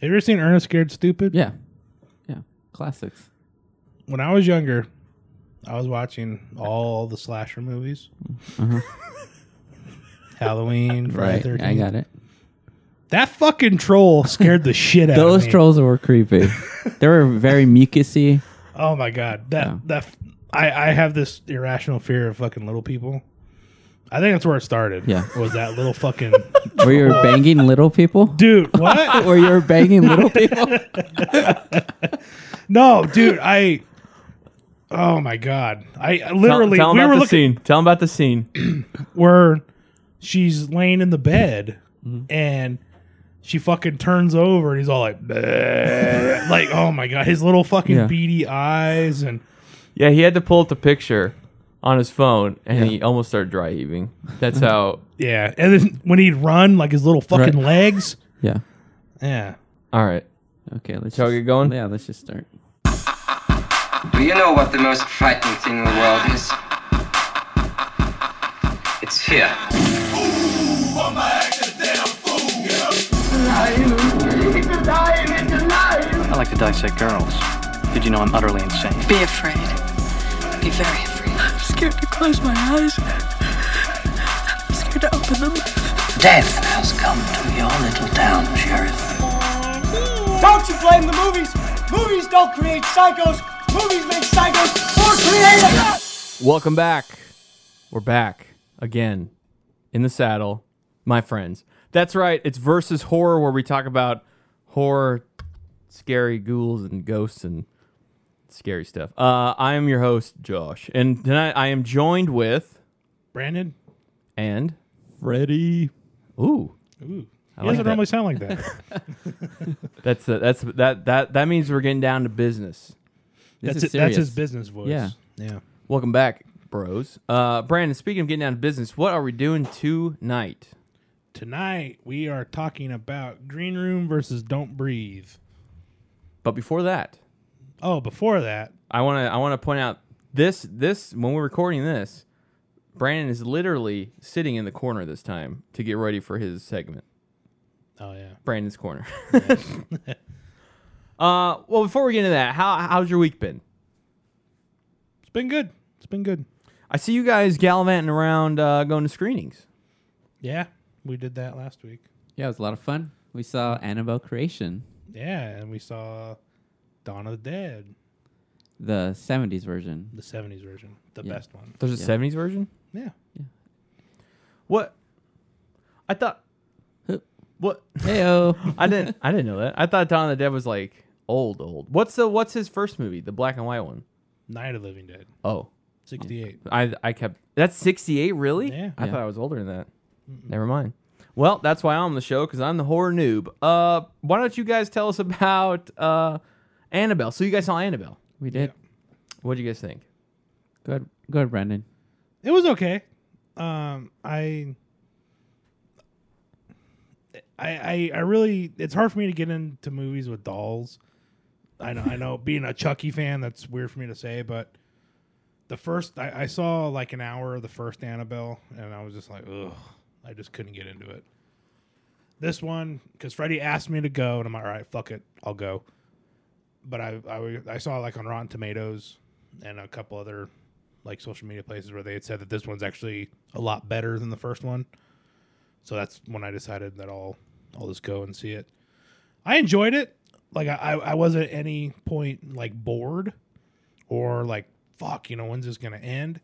Have you ever seen Ernest Scared Stupid? Yeah, yeah, classics. When I was younger, I was watching all the slasher movies. Uh-huh. Halloween, Friday Right, 13th. I got it. That fucking troll scared the shit out of me. Those trolls were creepy. they were very mucusy. Oh my god, that Yeah. that I I have this irrational fear of fucking little people. I think that's where it started. Yeah. was that little fucking Were you banging little people? dude? What? Were you banging little people? no, dude. I. Oh my god! I Tell, literally tell 'em we about were the looking scene. Tell him about the scene. where she's laying in the bed Mm-hmm. and she fucking turns over and he's all like, "Bleh." like oh my god, his little fucking Yeah. beady eyes and Yeah, he had to pull up the picture on his phone, and Yeah. he almost started dry heaving. That's how. yeah, and then when he'd run like his little fucking Right. legs, Yeah. yeah. All right. Okay, let's Shall we get going? Yeah, let's just start. Do you know what the most frightening thing in the world is? It's fear. I like to dissect girls. Did you know I'm utterly insane? Be afraid. Be very afraid. I'm scared to close my eyes. I'm scared to open them. Death has come to your little town, Sheriff. Don't you blame the movies! Movies don't create psychos! Movies make psychos more creative! Welcome back. We're back again in the saddle, my friends. That's right. It's versus horror, where we talk about horror, scary ghouls and ghosts and scary stuff. Uh, I am your host, Josh, and tonight I am joined with Brandon, and Freddy. ooh, ooh, he like doesn't that. normally sound like that. that's the, that's that that that means we're getting down to business. This that's is it, that's his business voice. Yeah. yeah. Welcome back, bros. Uh, Brandon, speaking of getting down to business, what are we doing tonight? Tonight we are talking about Green Room versus Don't Breathe. But before that, Oh, before that, I want to I want to point out this this when we're recording this, Brandon is literally sitting in the corner this time to get ready for his segment. oh yeah, Brandon's corner. uh, well, before we get into that, how how's your week been? it's been good. It's been good. I see you guys gallivanting around, uh, going to screenings. Yeah, we did that last week. Yeah, it was a lot of fun. We saw Annabelle Creation, Yeah, and we saw Dawn of the Dead, the '70s version. the '70s version, the Yeah. best one. There's a Yeah. '70s version. Yeah, What? I thought. Huh. What? Heyo. I didn't. I didn't know that. I thought Dawn of the Dead was like old, old. What's the What's his first movie? The black and white one. Night of the Living Dead, Oh, '68. I I kept. That's 68. Really? Yeah. I Yeah. thought I was older than that. Never mind. Well, that's why I'm on the show because I'm the horror noob. Uh, why don't you guys tell us about uh Annabelle? So you guys saw Annabelle. we did. What do you guys think? Good, good, Brandon. It was okay. Um, I, I, I, I really. It's hard for me to get into movies with dolls. I know. I know. Being a Chucky fan, that's weird for me to say, but the first I, I saw like an hour of the first Annabelle, and I was just like, ugh. I just couldn't get into it. This one, because Freddie asked me to go, and I'm like, all right, fuck it, I'll go. But I, I, I saw like on Rotten Tomatoes and a couple other like social media places where they had said that this one's actually a lot better than the first one. So that's when I decided that I'll I'll just go and see it. I enjoyed it. Like I, I wasn't at any point like bored or like fuck, you know, when's this gonna end?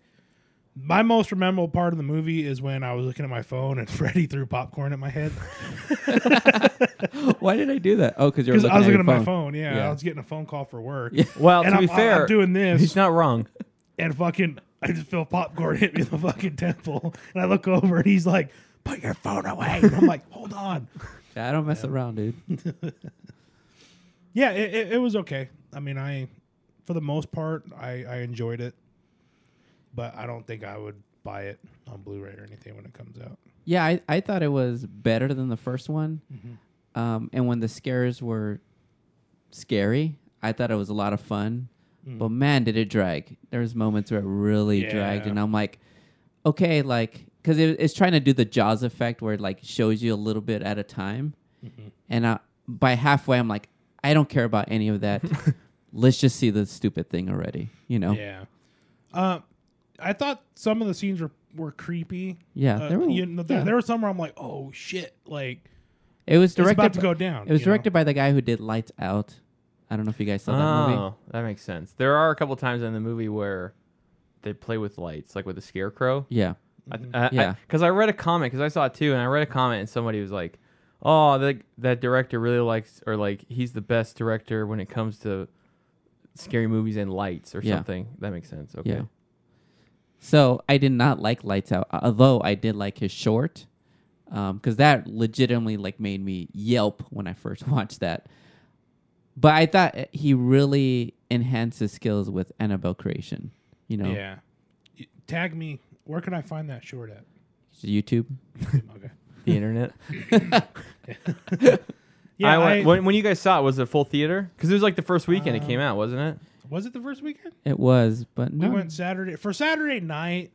My most memorable part of the movie is when I was looking at my phone and Freddie threw popcorn at my head Why did I do that? Oh, because you were looking I was at looking at my phone. phone. Yeah, Yeah. I was getting a phone call for work. Yeah. Well, And to I'm, be fair, I'm doing this. he's not wrong. and fucking I just feel popcorn hit me in the fucking temple. And I look over and he's like, Put your phone away. And I'm like, hold on. Yeah, I don't mess around, dude. Yeah, it, it, it was okay. I mean I for the most part I, I enjoyed it. But I don't think I would buy it on Blu-ray or anything when it comes out. Yeah, I, I thought it was better than the first one. Um, and when the scares were scary, I thought it was a lot of fun. But man, did it drag. There was moments where it really dragged, and I'm like, okay, like, because it, it's trying to do the Jaws effect where it like shows you a little bit at a time, and I by halfway, I'm like, I don't care about any of that. Let's just see the stupid thing already. You know? Yeah. Uh, I thought some of the scenes were, were creepy. Yeah, Uh, there were- you know, there, yeah. there was some where I'm like, oh shit, like It was it's directed. about to by- go down. It was you know? directed by the guy who did Lights Out. I don't know if you guys saw that movie. Oh, that makes sense. There are a couple times in the movie where they play with lights, like with the scarecrow. Yeah. I, Yeah. Because I, read a comment, because I saw it too, and I read a comment, and somebody was like, "Oh, that that director really likes, or like he's the best director when it comes to scary movies and lights, or Yeah. something." That makes sense. Okay. Yeah. So I did not like Lights Out, although I did like his short, um, because that legitimately like made me yelp when I first watched that. But I thought eh, he really enhanced his skills with Annabelle creation. You know, Yeah. Y- Tag me. Where can I find that short at? YouTube. okay. The internet. Yeah. I, I- when when you guys saw it, was it full theater? Because it was like the first weekend it um, came out, wasn't it? Was it the first weekend? It was, but We went Saturday for Saturday night.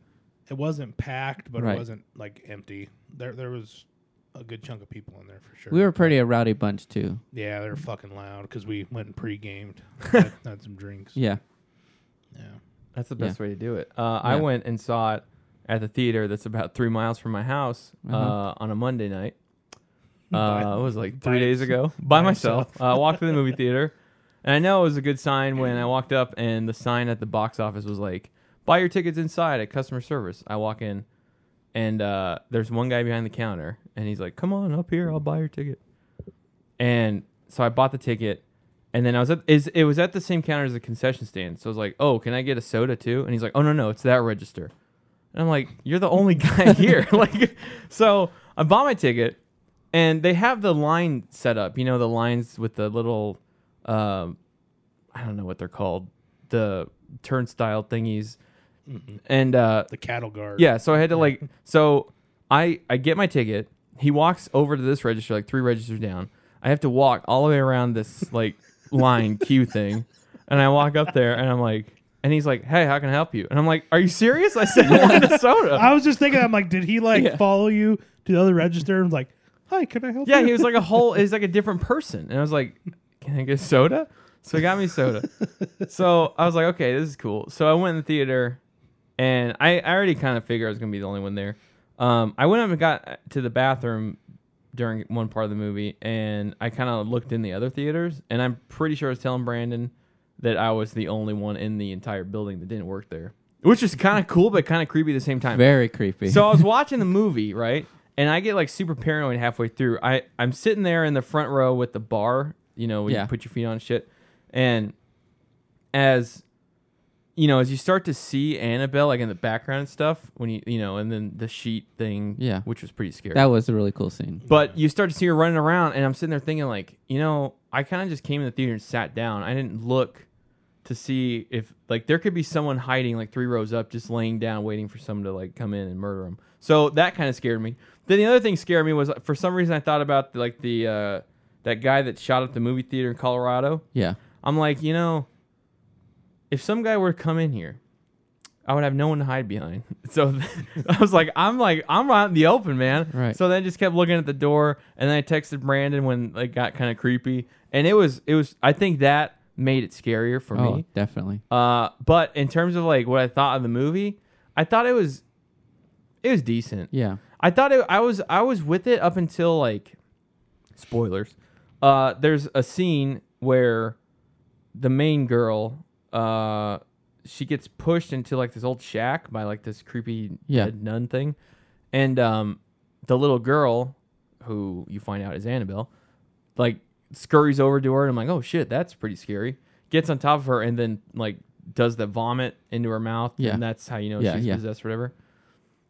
It wasn't packed, but Right. it wasn't like empty. There, there was a good chunk of people in there for sure. we were pretty a rowdy bunch too. Yeah, they're fucking loud because we went and pre-gamed, had, had some drinks. Yeah. Yeah. That's the Yeah. best way to do it. Uh, I went and saw it at the theater that's about three miles from my house uh Uh-huh. on a Monday night. By- Uh, it was like by three days ago by by myself. I uh, walked to the movie theater, and I know it was a good sign when I walked up and the sign at the box office was like, "Buy your tickets inside at customer service." I walk in, and uh, there's one guy behind the counter, and he's like, "Come on up here, I'll buy your ticket." And so I bought the ticket, and then I was at is it was at the same counter as the concession stand. So I was like, "Oh, can I get a soda too?" And he's like, "Oh no, no, it's that register." And I'm like, "You're the only guy here." like, so I bought my ticket, and they have the line set up. You know, the lines with the little, um, I don't know what they're called, the turnstile thingies, and uh, The cattle guard. yeah, so I had to like so I I get my ticket. He walks over to this register like three registers down. I have to walk all the way around this like line queue thing. And I walk up there and I'm like and he's like, "Hey, how can I help you?" And I'm like, "Are you serious?" I said, "I wanted a soda." I was just thinking, I'm like, did he like Yeah. follow you to the other register and was like, hi, can I help you? yeah, you? he was like a whole he's like a different person. And I was like, "Can I get soda?" So he got me soda. so I was like, "Okay, this is cool." So I went in the theater and I, I already kind of figured I was going to be the only one there. Um, I went up and got to the bathroom during one part of the movie, and I kind of looked in the other theaters, and I'm pretty sure I was telling Brandon that I was the only one in the entire building that didn't work there, which is kind of cool but kind of creepy at the same time. Very creepy. So I was watching the movie, right? And I get like super paranoid halfway through. I, I'm sitting there in the front row with the bar, you know, when Yeah. you put your feet on shit. And as you know, as you start to see Annabelle like in the background and stuff, when you you know, and then the sheet thing, Yeah. which was pretty scary. that was a really cool scene. But you start to see her running around, and I'm sitting there thinking, like, you know, I kind of just came in the theater and sat down. I didn't look to see if, like, there could be someone hiding, like, three rows up, just laying down, waiting for someone to, like, come in and murder them. So that kind of scared me. Then the other thing scared me was, for some reason, I thought about, like, the, uh, that guy that shot up the movie theater in Colorado. Yeah. I'm like, you know, if some guy were to come in here, I would have no one to hide behind. So I was like, I'm like, I'm out in the open, man. Right. So then I just kept looking at the door, and then I texted Brandon when it got kind of creepy, and it was, it was. I think that made it scarier for oh, me. definitely. Uh, but in terms of like what I thought of the movie, I thought it was, it was decent. Yeah. I thought it, I was I was with it up until like spoilers. Uh, there's a scene where the main girl uh she gets pushed into like this old shack by like this creepy Yeah. dead nun thing, and um the little girl who you find out is Annabelle like scurries over to her and I'm like oh shit that's pretty scary gets on top of her and then like does the vomit into her mouth Yeah. and that's how you know Yeah, she's yeah. possessed or whatever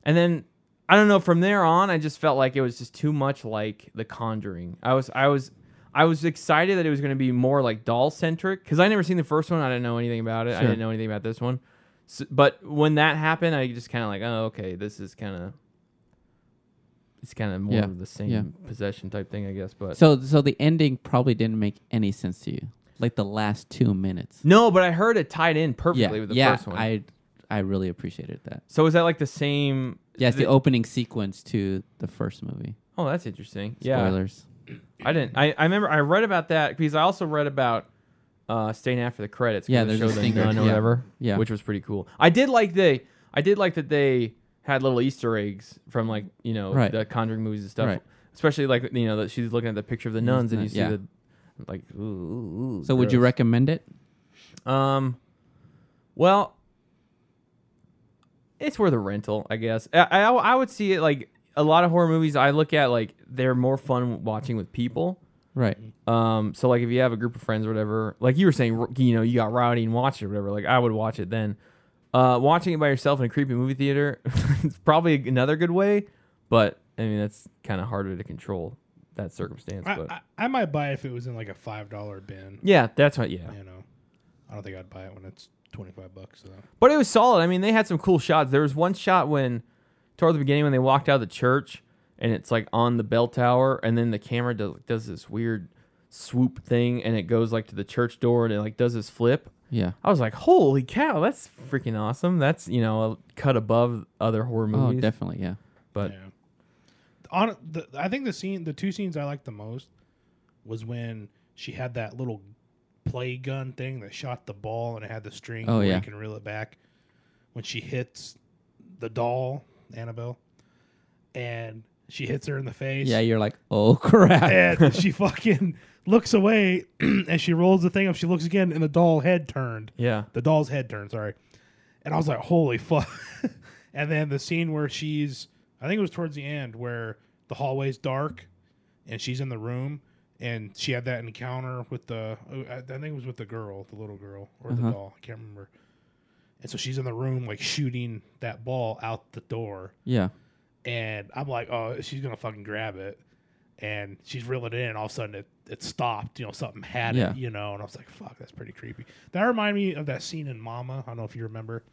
and then I don't know. From there on, I just felt like it was just too much like The Conjuring. I was, I was, I was excited that it was going to be more like doll centric because I never seen the first one. I didn't know anything about it. I Sure. didn't know anything about this one. So, but when that happened, I just kind of like, oh, okay, this is kind of, it's kind of more Yeah, of the same yeah. possession type thing, I guess. But So so the ending probably didn't make any sense to you. Like the last two minutes. no, but I heard it tied in perfectly with the yeah. first one. I I really appreciated that. so is that like the same? Yes, the the- opening sequence to the first movie. Oh, that's interesting. Yeah. Spoilers. I didn't. I, I remember I read about that because I also read about uh, staying after the credits. 'cause Yeah, it there's a showed the stinger, nun or yeah. whatever. Yeah. which was pretty cool. I did like they. I did like that they had little Easter eggs from like you know Right. the Conjuring movies and stuff. Right. Especially like you know that she's looking at the picture of the nuns and you see yeah. the like. Ooh, ooh, ooh, So would you gross. recommend it? Um, well, it's worth a rental, I guess. I, I I would see it like a lot of horror movies. I look at like they're more fun watching with people. Right. Um, so like if you have a group of friends or whatever, like you were saying, you know, you got rowdy and watched it or whatever. Like I would watch it then. Uh, watching it by yourself in a creepy movie theater, it's probably another good way. But I mean, that's kind of harder to control that circumstance. I, but I, I might buy it if it was in like a five dollar bin. yeah, that's what. Yeah, You know, I don't think I'd buy it when it's twenty five bucks. So. But it was solid. I mean, they had some cool shots. There was one shot when, toward the beginning, when they walked out of the church, and it's like on the bell tower, and then the camera does, does this weird swoop thing, and it goes like to the church door, and it like does this flip. Yeah. I was like, "Holy cow, that's freaking awesome!" That's you know a cut above other horror movies. Oh, movies. definitely. Yeah. But Yeah. On the, I think the scene, the two scenes I liked the most, was when she had that little play gun thing that shot the ball and it had the string Oh, where yeah. you can reel it back. When she hits the doll, Annabelle, and she hits her in the face. Yeah. You're like, oh crap. and she fucking looks away and she rolls the thing up. She looks again and the doll head turned. yeah, The doll's head turned, sorry. And I was like, holy fuck. and then the scene where she's, I think it was towards the end where the hallway's dark and she's in the room and she had that encounter with the, oh, I think it was with the girl, the little girl or the Uh-huh. doll. I can't remember. And so she's in the room like shooting that ball out the door Yeah. and I'm like, oh, she's gonna fucking grab it, and she's reeling it in. And all of a sudden, it, it stopped. You know, something had Yeah. it. You know, and I was like, fuck, that's pretty creepy. That reminded me of that scene in Mama. I don't know if you remember,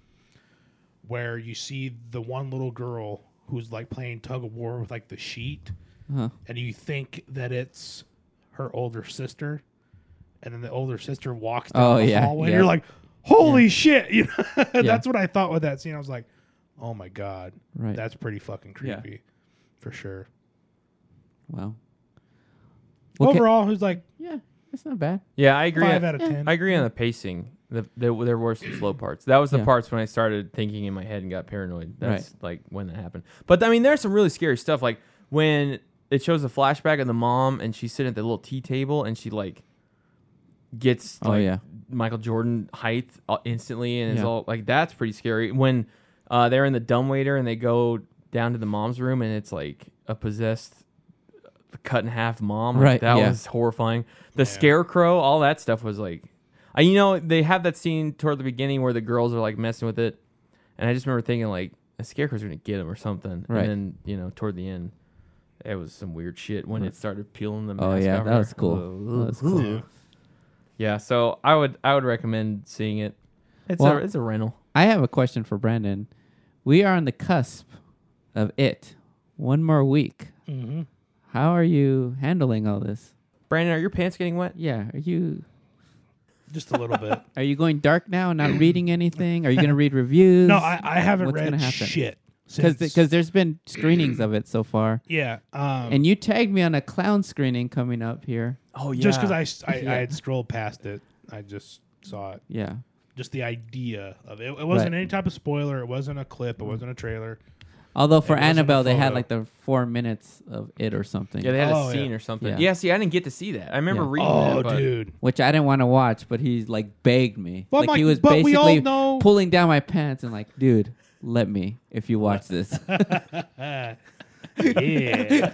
where you see the one little girl who's like playing tug of war with like the sheet, Uh-huh. and you think that it's her older sister, and then the older sister walks down Oh, the yeah, hallway, and yeah. you're like, holy shit! You know, that's what I thought with that scene. I was like, oh my god, Right. that's pretty fucking Yeah. creepy, for sure. Wow. Okay. Overall, who's like Yeah. It's not bad. yeah, I agree. five out of ten? I agree on the pacing. The, there, there were some slow parts. That was the Yeah. parts when I started thinking in my head and got paranoid. That's like when that happened. But I mean, there's some really scary stuff. Like when it shows a flashback of the mom and she's sitting at the little tea table and she like gets Oh, like yeah. Michael Jordan height uh, instantly and it's Yeah. all like that's pretty scary. When uh, they're in the dumbwaiter and they go down to the mom's room and it's like a possessed cut in half mom. Like, Right, That yeah. was horrifying. The scarecrow, all that stuff was like, I, you know, they have that scene toward the beginning where the girls are like messing with it, and I just remember thinking like, a scarecrow's gonna get him or something. Right. And then you know, toward the end, it was some weird shit when it started peeling the. Oh yeah, off that her. was cool. Ugh. That was cool. Yeah, so I would I would recommend seeing it. It's Well- a it's a rental. I have a question for Brandon. We are on the cusp of it. One more week. Mm-hmm. How are you handling all this? Brandon, are your pants getting wet? Yeah. Are you just a little bit. are you going dark now and not reading anything? Are you going to read reviews? No, I, I haven't What's read gonna happen? shit because since. because there's been screenings of it so far, yeah, um, and you tagged me on a clown screening coming up here. Oh yeah. just because I, s- I, Yeah. I had scrolled past it, I just saw it. Yeah. Just the idea of it. It wasn't Right. any type of spoiler. It wasn't a clip. It wasn't a trailer. Although for It wasn't a Annabelle they had like the four minutes of it or something. yeah, they had Oh, a scene yeah. or something. Yeah. Yeah. see, I didn't get to see that. I remember Yeah. reading Oh, that. but- dude. which I didn't want to watch, but he like begged me. Well, like Mike, he was but we all basically pulling down my pants and like, dude, let me if you watch this. Yeah.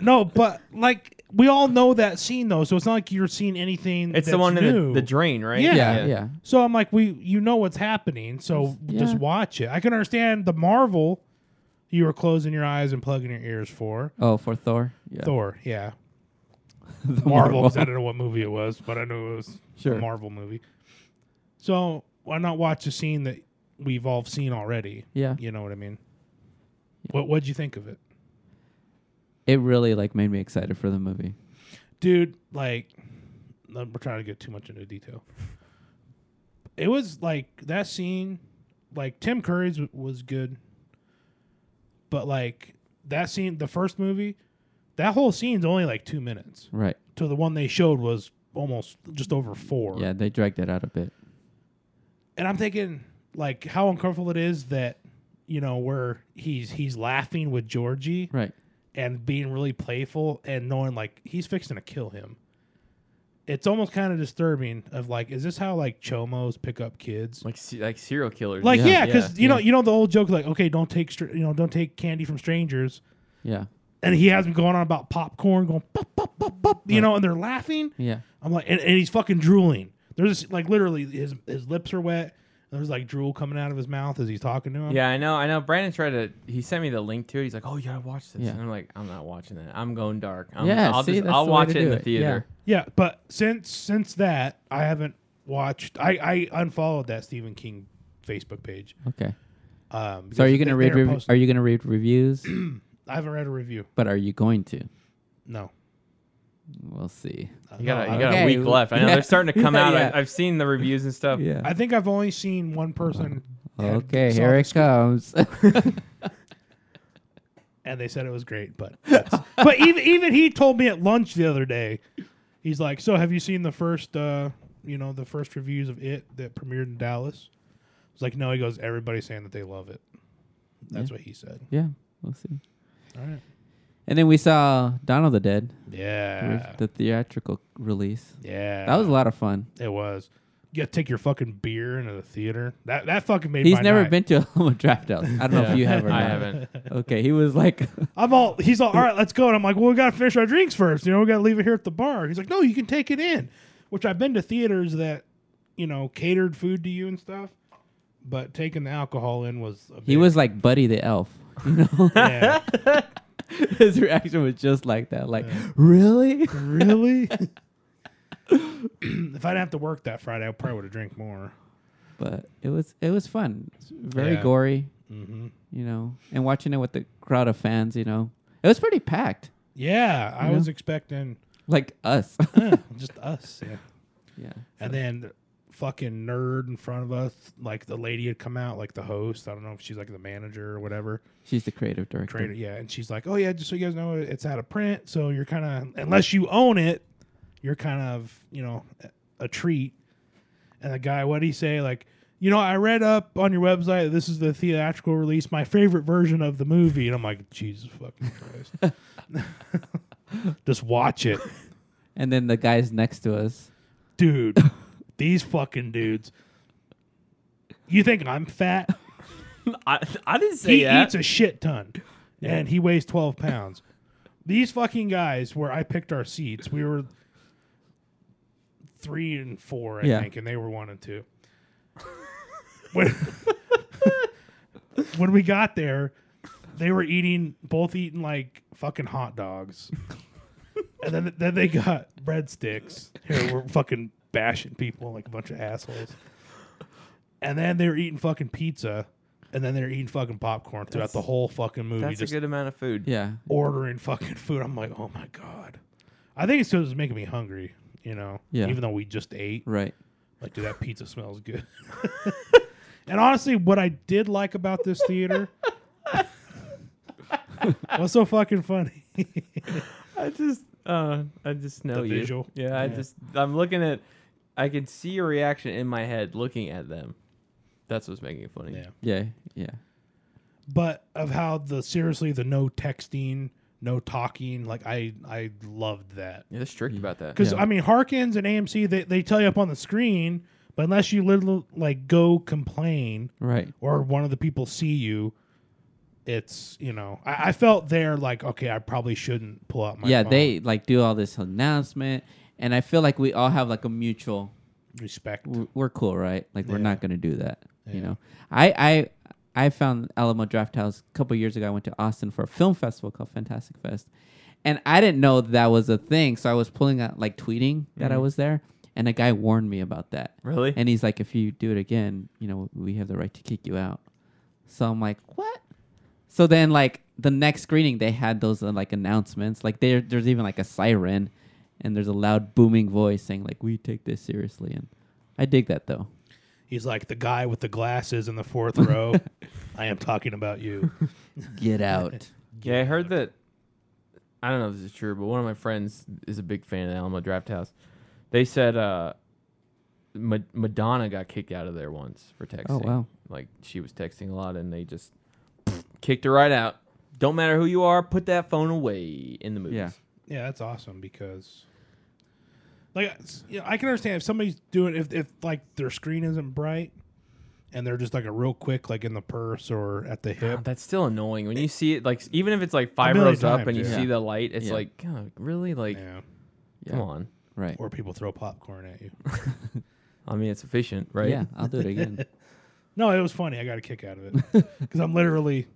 no, but like we all know that scene though, so it's not like you're seeing anything. It's that's the one in the, the drain, right? Yeah. yeah, yeah. So I'm like, we, you know what's happening, so just watch it. I can understand the Marvel. You were closing your eyes and plugging your ears for Oh, for Thor. Yeah. Thor. Yeah, The Marvel. 'cause I don't know what movie it was, but I knew it was Sure. a Marvel movie. So why not watch a scene that we've all seen already? Yeah. You know what I mean? What What'd you think of it, It really like made me excited for the movie. dude? Like, we're trying to get too much into detail. It was like that scene, like Tim Curry's w- was good, but like that scene, the first movie that whole scene's only like two minutes. Right. To the one they showed was almost just over four. Yeah, they dragged it out a bit. And I'm thinking like how uncomfortable it is that you know where he's he's laughing with Georgie Right. and being really playful and knowing like he's fixing to kill him. It's almost kind of disturbing. Of like, is this how like chomos pick up kids? Like like serial killers. Like, Yeah. because Yeah. you know, you know the old joke, like, okay, don't take, str- you know, don't take candy from strangers. Yeah. And he has me going on about popcorn, going pop, pop, pop, pop, you know, and they're laughing. Yeah. I'm like, and, and he's fucking drooling. There's this, like literally his his lips are wet. There's like drool coming out of his mouth as he's talking to him. Yeah, I know. I know. Brandon tried to. He sent me the link to it. He's like, "Oh, you gotta watch this." Yeah. And I'm like, "I'm not watching that. I'm going dark. I'm, Yeah, I'll see, just, that's I'll the way watch to it in do the it. theater." Yeah, but since since that, I haven't watched. I I unfollowed that Stephen King Facebook page. Okay. Um, So are you gonna they- read? they were Rev- are you gonna read reviews? I haven't read a review. but are you going to? No, We'll see. You got, a, you got Okay. a week left. I know Yeah. they're starting to come out. Yeah. I, I've seen the reviews and stuff. Yeah. I think I've only seen one person. had- Okay, saw here the it comes. and they said it was great. But that's- but even even he told me at lunch the other day, he's like, "So have you seen the first, uh, you know, the first reviews of it that premiered in Dallas?" I was like, "No." He goes, "Everybody's saying that they love it." That's what he said. yeah, we'll see. All right. And then we saw Dawn of the Dead, Yeah. the theatrical release. Yeah. That was a lot of fun. It was. You gotta take your fucking beer into the theater. That that fucking made. He's my never night. been to a Alamo Drafthouse. I don't know if you have or I haven't. Okay, he was like, I'm all. He's all. All right, let's go. And I'm like, well, we gotta finish our drinks first. You know, we gotta leave it here at the bar. He's like, no, you can take it in. Which I've been to theaters that, you know, catered food to you and stuff, but taking the alcohol in was. A he was like Buddy the Elf. You know, Yeah. his reaction was just like that. Like, really? really. if I didn't have to work that Friday, I probably would have drank more. But it was it was fun. It's very Yeah. gory. Mm-hmm. You know, and watching it with the crowd of fans. You know, it was pretty packed. Yeah, I Yeah. was expecting Like us. just us. Yeah. yeah. And then the fucking nerd in front of us, like the lady had come out, like the host. I don't know if she's like the manager or whatever. She's the creative director. Creator, yeah. And she's like, "Oh yeah, just so you guys know, it's out of print, so you're kind of unless you own it, you're kind of you know a, treat." And the guy, what did he say? Like, you know, I read up on your website. This is the theatrical release, my favorite version of the movie, and I'm like, Jesus fucking Christ, just watch it. And then the guys next to us. dude, these fucking dudes. You think I'm fat? I, I didn't say He that. eats a shit ton, and he weighs twelve pounds. These fucking guys, where I picked our seats, we were three and four, I Yeah. think, and they were one and two. when, when we got there, they were eating, both eating like fucking hot dogs, and then then they got breadsticks. Here we're fucking bashing people like a bunch of assholes, and then they were eating fucking pizza. And then they're eating fucking popcorn throughout the whole fucking movie. That's a just good amount of food. Yeah. ordering fucking food. I'm like, oh my god. I think it's because it's making me hungry. You know, Yeah. Even though we just ate, Right. like, dude, that pizza smells good. and honestly, what I did like about this theater, what's so fucking funny? I just, uh, I just know The you. visual? Yeah, I Yeah. just, I'm looking at, I can see your reaction in my head looking at them. That's what's making it funny. yeah, Yeah. Yeah. but of how the seriously the no texting, no talking, like I I loved that. Yeah, they're strict about that. Because Yeah. I mean, Harkins and AMC, they, they tell you up on the screen, but unless you little like go complain Right. or one of the people see you, it's you know I, I felt there like okay, I probably shouldn't pull out my yeah, phone. they like do all this announcement, and I feel like we all have like a mutual. respect. w- We're cool, right? Like we're Yeah. not gonna do that. You Yeah. know, I I I found Alamo Drafthouse a couple years ago. I went to Austin for a film festival called Fantastic Fest, and I didn't know that was a thing. So I was pulling out like tweeting that I was there, and a guy warned me about that. Really? And he's like, if you do it again, you know, we have the right to kick you out. So I'm like, what? So then, like the next screening, they had those uh, like announcements. Like there, there's even like a siren, and there's a loud booming voice saying like, "We take this seriously." And I dig that though. He's like the guy with the glasses in the fourth row. I am talking about you. Get out. Yeah, I heard that I don't know if this is true, but one of my friends is a big fan of the Alamo Drafthouse. They said uh, Ma- Madonna got kicked out of there once for texting. Oh, wow. Like she was texting a lot, and they just kicked her right out. Don't matter who you are, put that phone away in the movies. Yeah. Yeah, that's awesome because, like, it's- you know, I can understand if somebody's doing if if like their screen isn't bright, and they're just like a real quick like in the purse or at the God, hip. that's still annoying when you see it. Like even if it's like five million rows up times, and you yeah. see the light, it's Yeah. like, God, really? Like, yeah, Yeah. come on. Right. or people throw popcorn at you. I mean, it's efficient, right? Yeah, I'll do it again. No, it was funny. I got a kick out of it because I'm literally,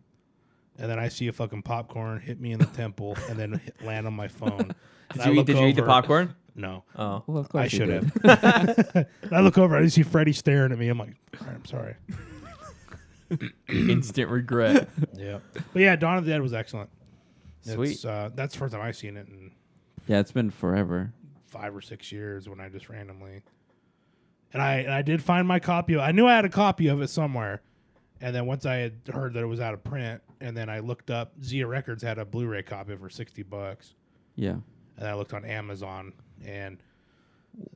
and then I see a fucking popcorn hit me in the temple and then hit, land on my phone. And Did I you, eat, look did you eat the over- popcorn? No, Oh, well, of course I should have. and I look over. I see Freddie staring at me. I'm like, "All right, I'm sorry. instant regret. Yeah, but yeah, Dawn of the Dead was excellent. Sweet. It's, uh, that's the first time I've seen it in Yeah, it's been forever. five or six years when I just randomly. And I and I did find my copy. Of, I knew I had a copy of it somewhere, and then once I had heard that it was out of print, and then I looked up Zia Records had a Blu-ray copy for sixty bucks, Yeah. and I looked on Amazon, and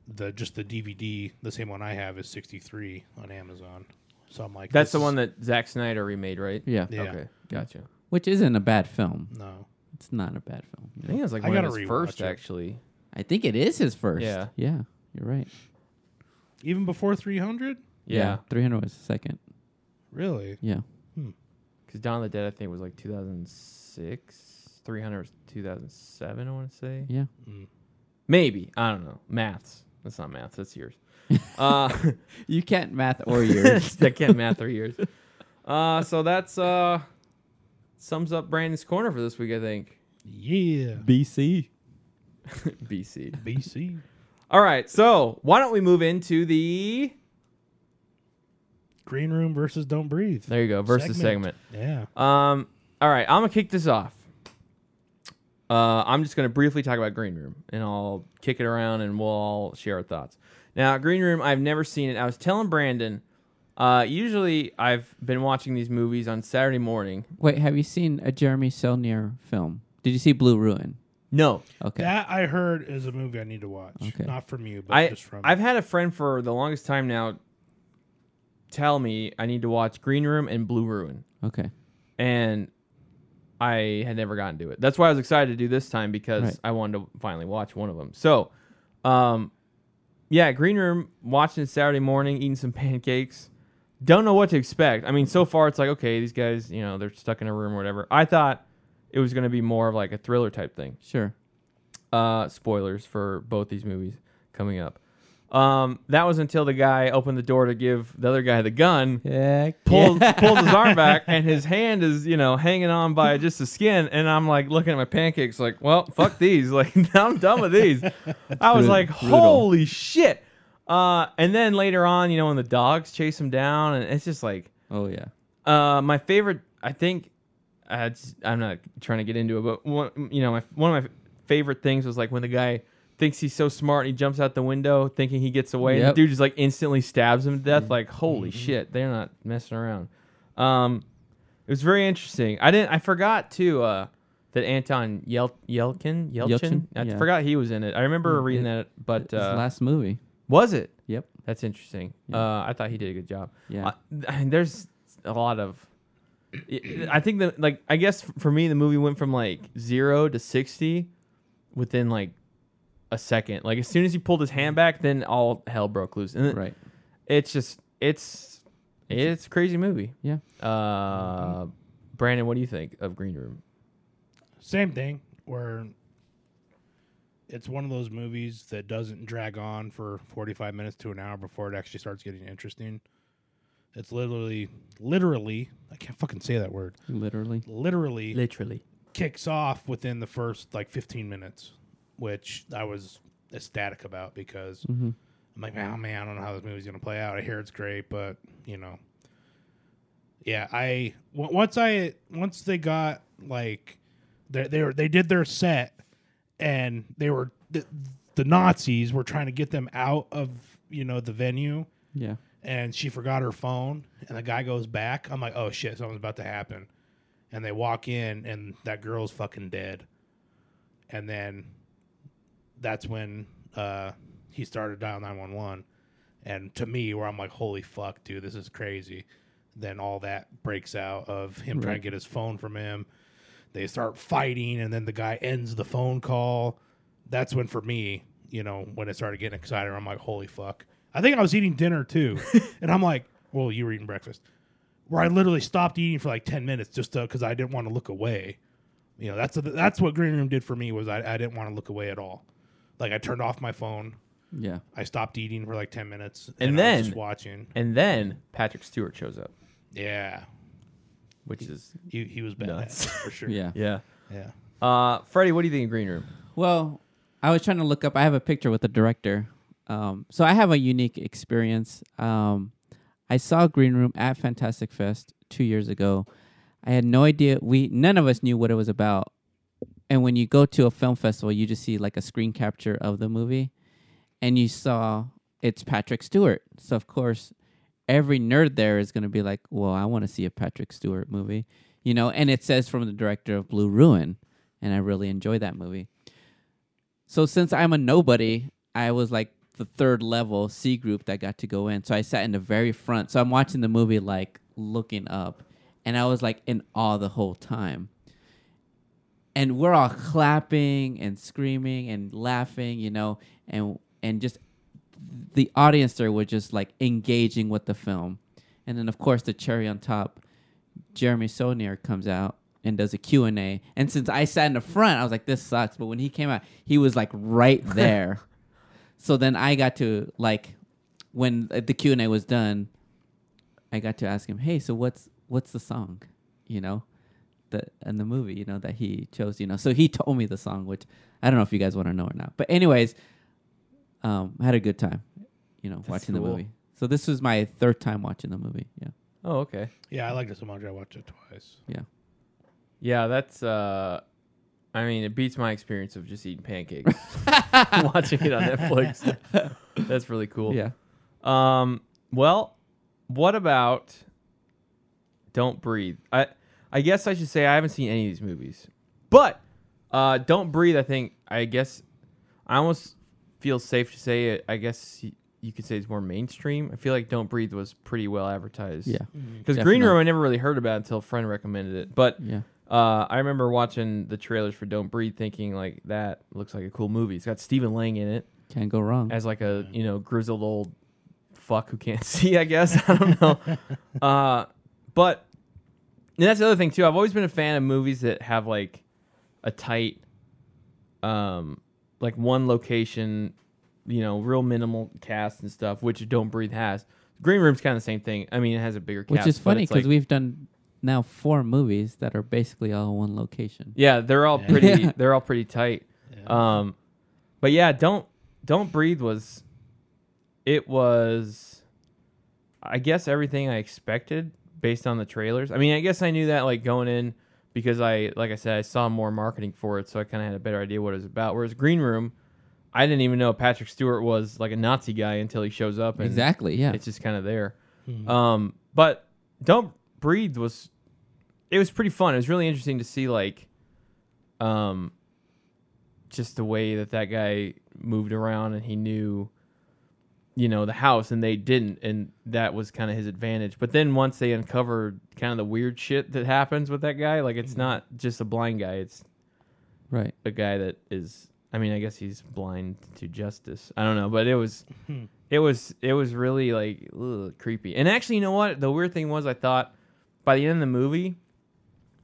the just the DVD, the same one I have, is sixty three on Amazon. So I'm like, That's this the one that Zack Snyder remade, right? Yeah. Yeah. Okay, gotcha. Which isn't a bad film. no. It's not a bad film. I think it was like I one of gotta his rewatch first, it. actually. I think it is his first. Yeah. Yeah. You're right. Even before three hundred, Yeah, 300 was the second. really? Yeah. Hmm. because Dawn of the Dead, I think, was like 2006. 300 was 2007, I want to say. Yeah. Hmm. Maybe. I don't know. Maths. That's not maths. That's yours. uh, You can't math or yours. I can't math or years. Uh, so that's uh, sums up Brandon's corner for this week, I think. Yeah, BC. BC. BC. All right, so why don't we move into the Green Room versus Don't Breathe. there you go versus segment. Yeah. Um, all right, I'm gonna kick this off. Uh, I'm just gonna briefly talk about Green Room, and I'll kick it around, and we'll all share our thoughts. Now, Green Room, I've never seen it. I was telling Brandon. Uh, usually, I've been watching these movies on Saturday morning. Wait, have you seen a Jeremy Saulnier film? Did you see Blue Ruin? No, Okay. That I heard is a movie I need to watch. Okay. Not from you, but I just from I've had a friend for the longest time now tell me I need to watch Green Room and Blue Ruin. okay. and I had never gotten to it. That's why I was excited to do this time because Right. I wanted to finally watch one of them. So, um, yeah, Green Room, watching it Saturday morning, eating some pancakes. Don't know what to expect. I mean, so far it's like okay, these guys, you know, they're stuck in a room or whatever. I thought it was going to be more of like a thriller type thing. Sure. Uh, spoilers for both these movies coming up. Um, that was until the guy opened the door to give the other guy the gun Yeah. pulls pulls his arm back and his hand is you know hanging on by just the skin and I'm like looking at my pancakes like well fuck these. Like I'm done with these. I was like holy shit. Uh and then later on you know when the dogs chase him down and it's just like Oh yeah. uh my favorite I think uh, I'm not trying to get into it but one you know my one of my favorite things was like when the guy thinks he's so smart and he jumps out the window thinking he gets away. And the dude just like instantly stabs him to death like holy shit they're not messing around. Um it was very interesting. I didn't i forgot too uh that anton Yel- yelkin yelchin, Yelchin? i Yeah. forgot he was in it. I remember reading that but His uh last movie. was it? Yep. that's interesting. Uh i thought he did a good job. Yeah. uh, there's a lot of i think that like i guess for me the movie went from like zero to 60 within like a second like as soon as he pulled his hand back then all hell broke loose and it- right. it's just it's it's a crazy movie Yeah. uh brandon what do you think of green room Same thing where it's one of those movies that doesn't drag on for 45 minutes to an hour before it actually starts getting interesting. It's literally, literally, I can't fucking say that word. Literally. Literally literally kicks off within the first like 15 minutes, which I was ecstatic about because Mhm. I'm like, oh man, I don't know how this movie's gonna play out. I hear it's great, but you know, yeah. I w- once I once they got like they they were, they did their set and they were the, the Nazis were trying to get them out of you know the venue Yeah. and she forgot her phone and the guy goes back i'm like oh shit something's about to happen and they walk in and that girl's fucking dead and then that's when uh, he started dial nine one one, and to me, where I'm like, holy fuck, dude, this is crazy. Then all that breaks out of him trying to get his phone from him. They start fighting, and then the guy ends the phone call. That's when, for me, you know, when it started getting excited, I'm like, holy fuck. I think I was eating dinner too, and I'm like, well, you were eating breakfast, where I literally stopped eating for like ten minutes just because I didn't want to look away. You know, that's that's what Green Room did for me was I, I didn't want to look away at all. Like I turned off my phone. Yeah. I stopped eating for like ten minutes, And I was then- just watching. And then Patrick Stewart shows up, Yeah, which is he he was badass Nuts. for sure. Yeah. yeah. yeah. Uh, Freddie, what do you think of Green Room? Well, I was trying to look up. I have a picture with the director. Um, so I have a unique experience. Um, I saw Green Room at Fantastic Fest two years ago. I had no idea. We none of us knew what it was about. And when you go to a film festival, you just see like a screen capture of the movie, and you saw it's Patrick Stewart. So of course, every nerd there is going to be like, "Well, I want to see a Patrick Stewart movie," you know. And it says from the director of Blue Ruin, and I really enjoy that movie. So since I'm a nobody, I was like the third level C group that got to go in. So I sat in the very front. So I'm watching the movie like looking up, and I was like in awe the whole time. And we're all clapping and screaming and laughing, you know, and and just the audience there was just like engaging with the film. And then of course the cherry on top, Jeremy Saulnier comes out and does a Q&A. And since I sat in the front, I was like this sucks, but when he came out, he was like right there. so then I got to like when the Q&A was done, I got to ask him, "Hey, so what's what's the song?" You know? The in the movie, you know, that he chose, you know. So he told me the song, which I don't know if you guys want to know or not. But anyways, um, I had a good time, you know, watching the movie. So this was my third time watching the movie. Yeah, Oh, okay. Yeah, I liked it so much. I watched it twice. yeah. Yeah, that's. uh I mean, it beats my experience of just eating pancakes, watching it on Netflix. That's really cool. Yeah. Um. Well, what about Don't Breathe? I I guess I should say I haven't seen any of these movies, but uh, Don't Breathe. I think I guess I almost feel safe to say it. I guess y- you could say it's more mainstream. I feel like Don't Breathe was pretty well advertised. Yeah. Because Green Definitely. Room, I never really heard about until a friend recommended it. But Yeah. uh, I remember watching the trailers for Don't Breathe, thinking like that looks like a cool movie. It's got Stephen Lang in it Can't go wrong. as like a you know grizzled old fuck who can't see. I guess I don't know. uh, but and that's the other thing too. I've always been a fan of movies that have like a tight, um, like one location, you know, real minimal cast and stuff, which Don't Breathe has. Green Room's kind of the same thing. I mean, it has a bigger cast, Which is funny because like- we've done now four movies that are basically all one location. Yeah, they're all Yeah. pretty. They're all pretty tight. Yeah. Um, but yeah, don't don't breathe was. It was, I guess everything I expected based on the trailers. I mean, I guess I knew that like going in because I, like I said, I saw more marketing for it, so I kind of had a better idea what it was about. Whereas Green Room, I didn't even know Patrick Stewart was like a Nazi guy until he shows up. And Exactly. Yeah. it's just kind of there. Um, but Don't Breathe was it was pretty fun. It was really interesting to see like um just the way that that guy moved around and he knew you know the house and they didn't and that was kind of his advantage. But then once they uncovered kind of the weird shit that happens with that guy, like it's not just a blind guy, it's right. a guy that is I mean, I guess he's blind to justice. I don't know, but it was it was it was really like ugh, creepy. And actually, you know what? The weird thing was I thought by the end of the movie,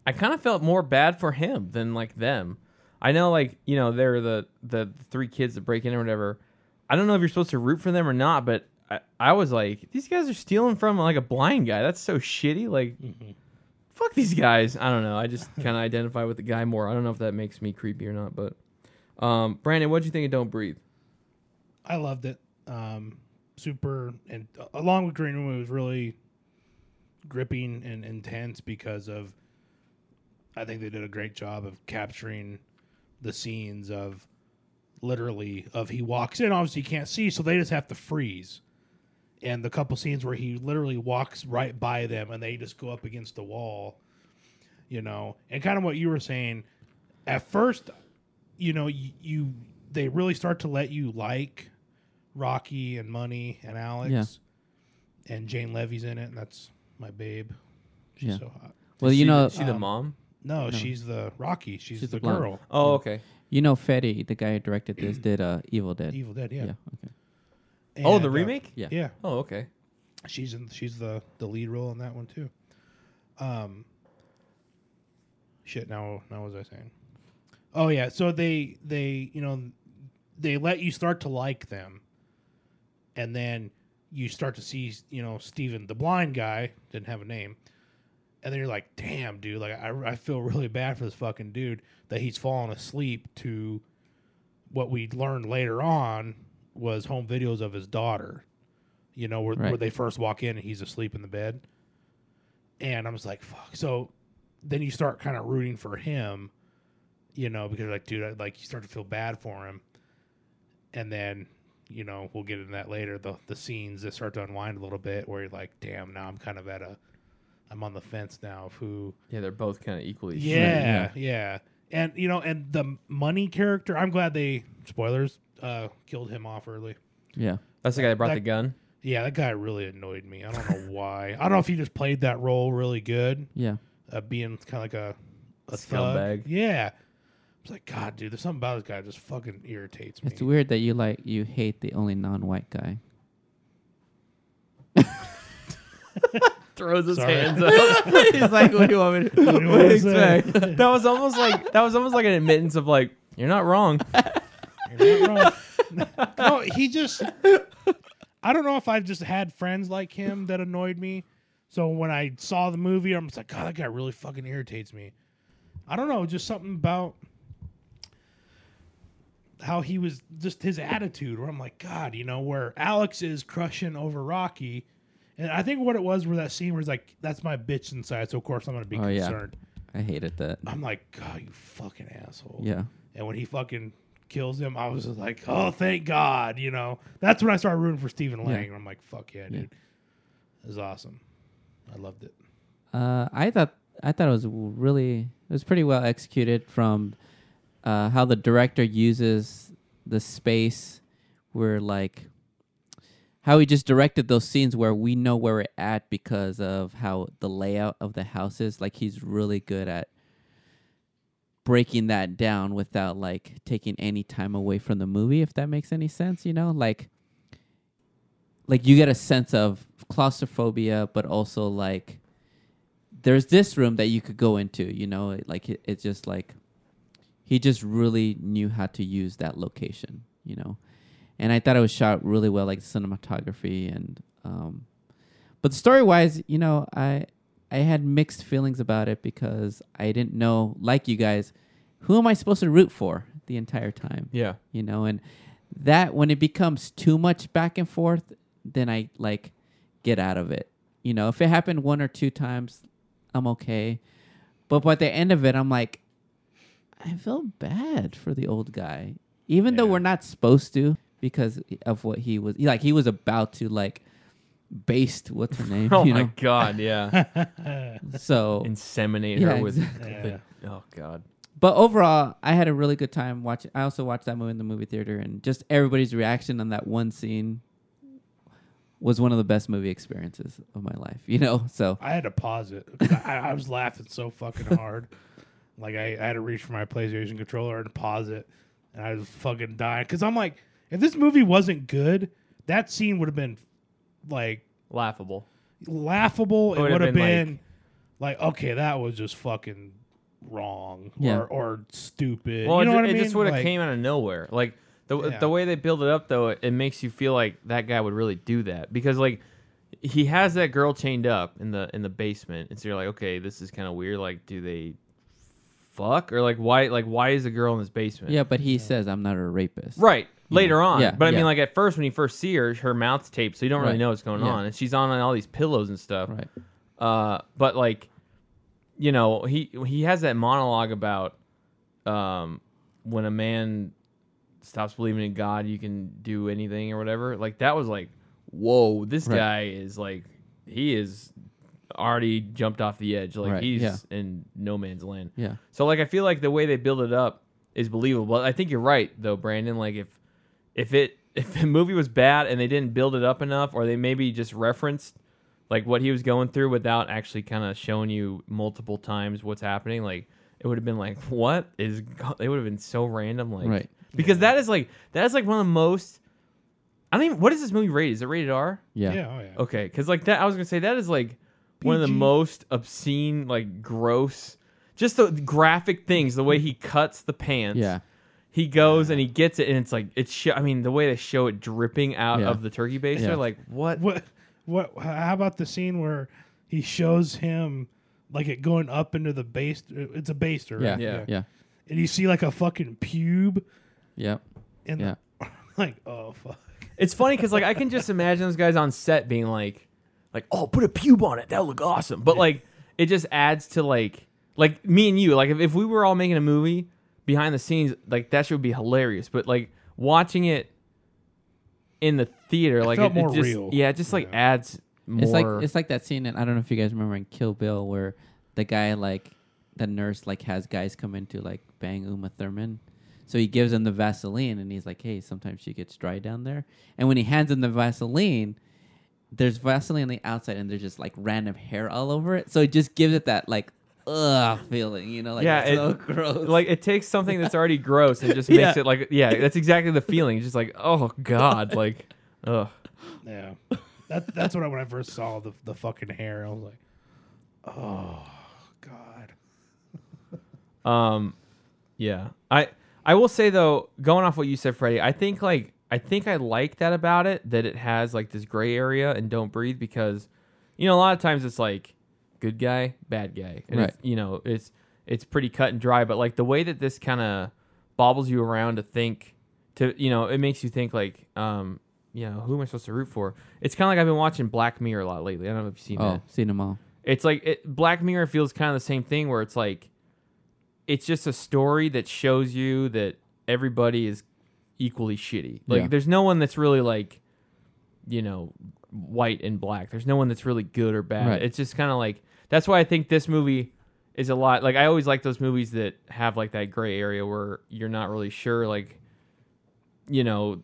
I kind of felt more bad for him than like them. I know like, you know, they're the the three kids that break in or whatever. I don't know if you're supposed to root for them or not, but I, I was like, these guys are stealing from like a blind guy. That's so shitty. Like fuck these guys. I don't know. I just kind of identify with the guy more. I don't know if that makes me creepy or not, but um, Brandon, what'd you think of Don't Breathe? I loved it. Um, super, and uh, along with Green Room, it was really gripping and intense because of. I think they did a great job of capturing the scenes of literally of he walks in. Obviously, you can't see, so they just have to freeze. And the couple scenes where he literally walks right by them, and they just go up against the wall, you know, and kind of what you were saying. At first, you know, you, you they really start to let you like Rocky and Money and Alex. Yeah. And Jane Levy's in it, and that's my babe. She's Yeah. so hot. Well, Is you she know, the, she the um, mom. No, she's the Rocky. She's, She's the, the girl. Oh, okay. You know, Fede, the guy who directed this, did uh, Evil Dead. Evil Dead, yeah. Yeah. Okay. oh, the uh, remake. Yeah. yeah. Oh, okay. she's in she's the the lead role in that one too. Um shit now now what was I saying? Oh yeah, so they they you know they let you start to like them and then you start to see you know Stephen the blind guy didn't have a name and then you're like damn dude like I, I feel really bad for this fucking dude that he's fallen asleep to what we learned later on was home videos of his daughter you know, where, where they first walk in and he's asleep in the bed. And I was like, fuck. So then you start kind of rooting for him, you know, because like, dude, I, like you start to feel bad for him. And then, you know, we'll get into that later. The the scenes that start to unwind a little bit where you're like, damn, now I'm kind of at a, I'm on the fence now of who. Yeah, they're both kind of equally. Yeah, yeah, And you know, and the money character, I'm glad they spoilers uh killed him off early. Yeah. That's the guy that brought That- the gun. Yeah, that guy really annoyed me. I don't know why. I don't know if he just played that role really good, Yeah. uh, being kind of like a a Scumbag. thug. Yeah, it's like God, dude. There's something about this guy that just fucking irritates me. It's weird that you like you hate the only non-white guy. Throws his Sorry. hands up. He's like, what do you want me to, What do you want to say? that was almost like that was almost like an admittance of like you're not wrong. You're not wrong. no, he just. I don't know if I've just had friends like him that annoyed me. So when I saw the movie, I'm just like, God, that guy really fucking irritates me. I don't know, just something about how he was, just his attitude. Where I'm like, God, you know, where Alex is crushing over Rocky, and I think what it was where that scene where he's like, "That's my bitch inside," so of course I'm gonna be Oh, yeah. concerned. I hated that. I'm like, God, you fucking asshole. Yeah. And when he fucking kills him, I was just like, oh, thank God. You know, that's when I started rooting for Stephen Lang. I'm like, fuck yeah, dude. It was awesome. I loved it. Uh, I thought I thought it was really it was pretty well executed from uh, how the director uses the space where like how he just directed those scenes where we know where we're at because of how the layout of the house is. Like he's really good at breaking that down without like taking any time away from the movie if that makes any sense you know? Like like you get a sense of claustrophobia but also like there's this room that you could go into you know? Like it, it's just like he just really knew how to use that location you know and i thought it was shot really well like cinematography and um but story wise you know i i had mixed feelings about it because i didn't know like you guys who am i supposed to root for the entire time? Yeah. you know and that when it becomes too much back and forth then i like get out of it. You know if it happened one or two times i'm okay. But by the end of it i'm like i feel bad for the old guy even though we're not supposed to because of what he was like he was about to like based what's her name Oh you my god, yeah. so Inseminate Yeah, her with exactly. Yeah. the- Oh god. but overall, I had a really good time watching. I also watched that movie in the movie theater, and just everybody's reaction on that one scene was one of the best movie experiences of my life. You know, so I had to pause it. I, I was laughing so fucking hard. like, I, I had to reach for my PlayStation controller and pause it. And I was fucking dying. Because I'm like, if this movie wasn't good, that scene would have been like Laughable. laughable. It It would would've been, been, like, okay, that was just fucking wrong Yeah. or, or stupid. Well, you know it, what I it mean? just would have Like, came out of nowhere. Like the Yeah. the way they build it up, though, it, it makes you feel like that guy would really do that because like he has that girl chained up in the in the basement, and so you're like, okay, this is kind of weird. Like, do they fuck or like why like why is the girl in this basement? yeah. But he says I'm not a rapist. Right. Later on. Yeah, but I yeah. mean like at first when you first see her, her mouth's taped, so you don't really Right. know what's going Yeah. on. And she's on all these pillows and stuff. Right. Uh, but like, you know, he he has that monologue about um, when a man stops believing in God, you can do anything or whatever. Like that was like, whoa, this Right. guy is like, he is already jumped off the edge. Like Right, he's yeah. in no man's land. Yeah. So like I feel like the way they build it up is believable. I think you're right though, Brandon. Like if if it if the movie was bad and they didn't build it up enough, or they maybe just referenced like what he was going through without actually kind of showing you multiple times what's happening, like it would have been like, what is? go- It would have been so random, like Right. because that is like that is like one of the most. I don't even. What is this movie rated? Is it rated R? Yeah. Yeah, oh yeah. Okay, because like that, I was gonna say that is like one of the most obscene, like gross, just the graphic things. The way he cuts the pants. Yeah. He goes and he gets it, and it's like it's. Sh- I mean, the way they show it dripping out Yeah. of the turkey baster, Yeah. like what? What? What? How about the scene where he shows him like it going up into the base? It's a baster, Yeah. right? Yeah. Yeah. And you see like a fucking pube, Yeah. and Yeah. like, oh fuck. It's funny because like I can just imagine those guys on set being like, like, oh, put a pube on it, that'll look awesome. But like, it just adds to like, like me and you, like if, if we were all making a movie behind the scenes, like that should be hilarious. But like watching it in the theater, like felt it, it more just, real. yeah, it just like adds more. It's like it's like that scene and I don't know if you guys remember in Kill Bill where the guy like the nurse like has guys come in to like bang Uma Thurman. So he gives him the Vaseline and he's like, Hey, sometimes she gets dry down there. And when he hands him the Vaseline, there's Vaseline on the outside and there's just like random hair all over it. So it just gives it that like ugh feeling, you know, like yeah, it's so it, gross. like it takes something that's already gross and just makes Yeah. it like yeah, that's exactly the feeling. It's just like oh god, like ugh. Yeah. That, that's what I when I first saw the the fucking hair. I was like, oh god. Um, yeah. I I will say though, going off what you said, Freddie, I think like I think I like that about it that it has like this gray area and don't breathe because you know a lot of times it's like good guy, bad guy, and Right. it's, you know it's it's pretty cut and dry. But like the way that this kind of bobbles you around to think to you know it makes you think like um you know who am I supposed to root for? It's kind of like I've been watching Black Mirror a lot lately. I don't know if you've seen that oh, seen them all. it's like it, Black Mirror feels kind of the same thing where it's like it's just a story that shows you that everybody is equally shitty. Like Yeah. there's no one that's really like you know white and black. There's no one that's really good or bad. Right. It's just kind of like that's why I think this movie is a lot like I always like those movies that have like that gray area where you're not really sure like you know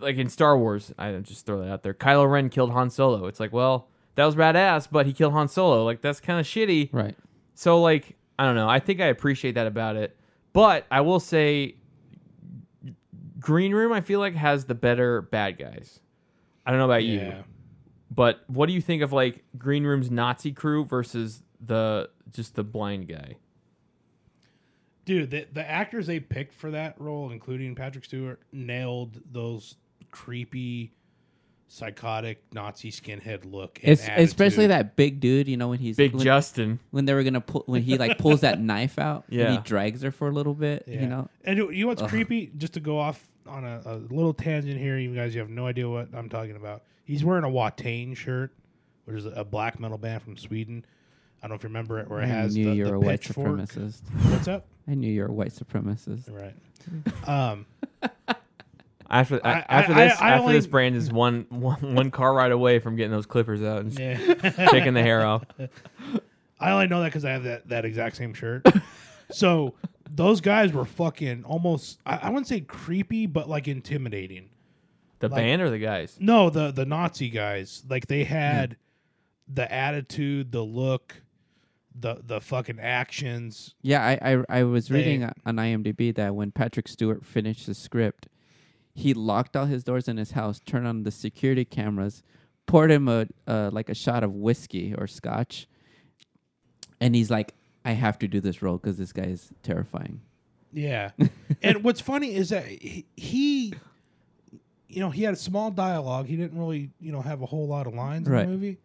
like in Star Wars, I just throw that out there. Kylo Ren killed Han Solo. It's like, well, that was badass, but he killed Han Solo. Like that's kind of shitty. Right. So like, I don't know. I think I appreciate that about it. But I will say Green Room I feel like has the better bad guys. I don't know about you. Yeah. But what do you think of like Green Room's Nazi crew versus the just the blind guy? Dude, the, the actors they picked for that role, including Patrick Stewart, nailed those creepy, psychotic Nazi skinhead look. And It's especially that big dude, you know, when he's Big when, Justin. when they were gonna pull when he like pulls that knife out and Yeah. he drags her for a little bit, Yeah. you know. And you you know what's creepy? Just to go off on a, a little tangent here, you guys, you have no idea what I'm talking about. He's wearing a Watain shirt, which is a black metal band from Sweden. I don't know if you remember it, where it I has knew the, you were the a white pitchfork. supremacist. What's up? I knew you were a white supremacist. Right. Um, After I- after I- this, I after only- this, Brandon's one, one one car ride away from getting those clippers out and yeah. taking the hair off. I only know that because I have that, that exact same shirt. so those guys were fucking almost, I, I wouldn't say creepy, but like intimidating. The Like- band or the guys? No, the the Nazi guys, like they had the attitude, the look, the the fucking actions. Yeah, I I, I was They- reading on IMDb that when Patrick Stewart finished the script, he locked all his doors in his house, turned on the security cameras, poured him a uh, like a shot of whiskey or scotch, and he's like, "I have to do this role because this guy is terrifying." Yeah. and what's funny is that he, he, you know, he had a small dialogue. He didn't really, you know, have a whole lot of lines in the movie,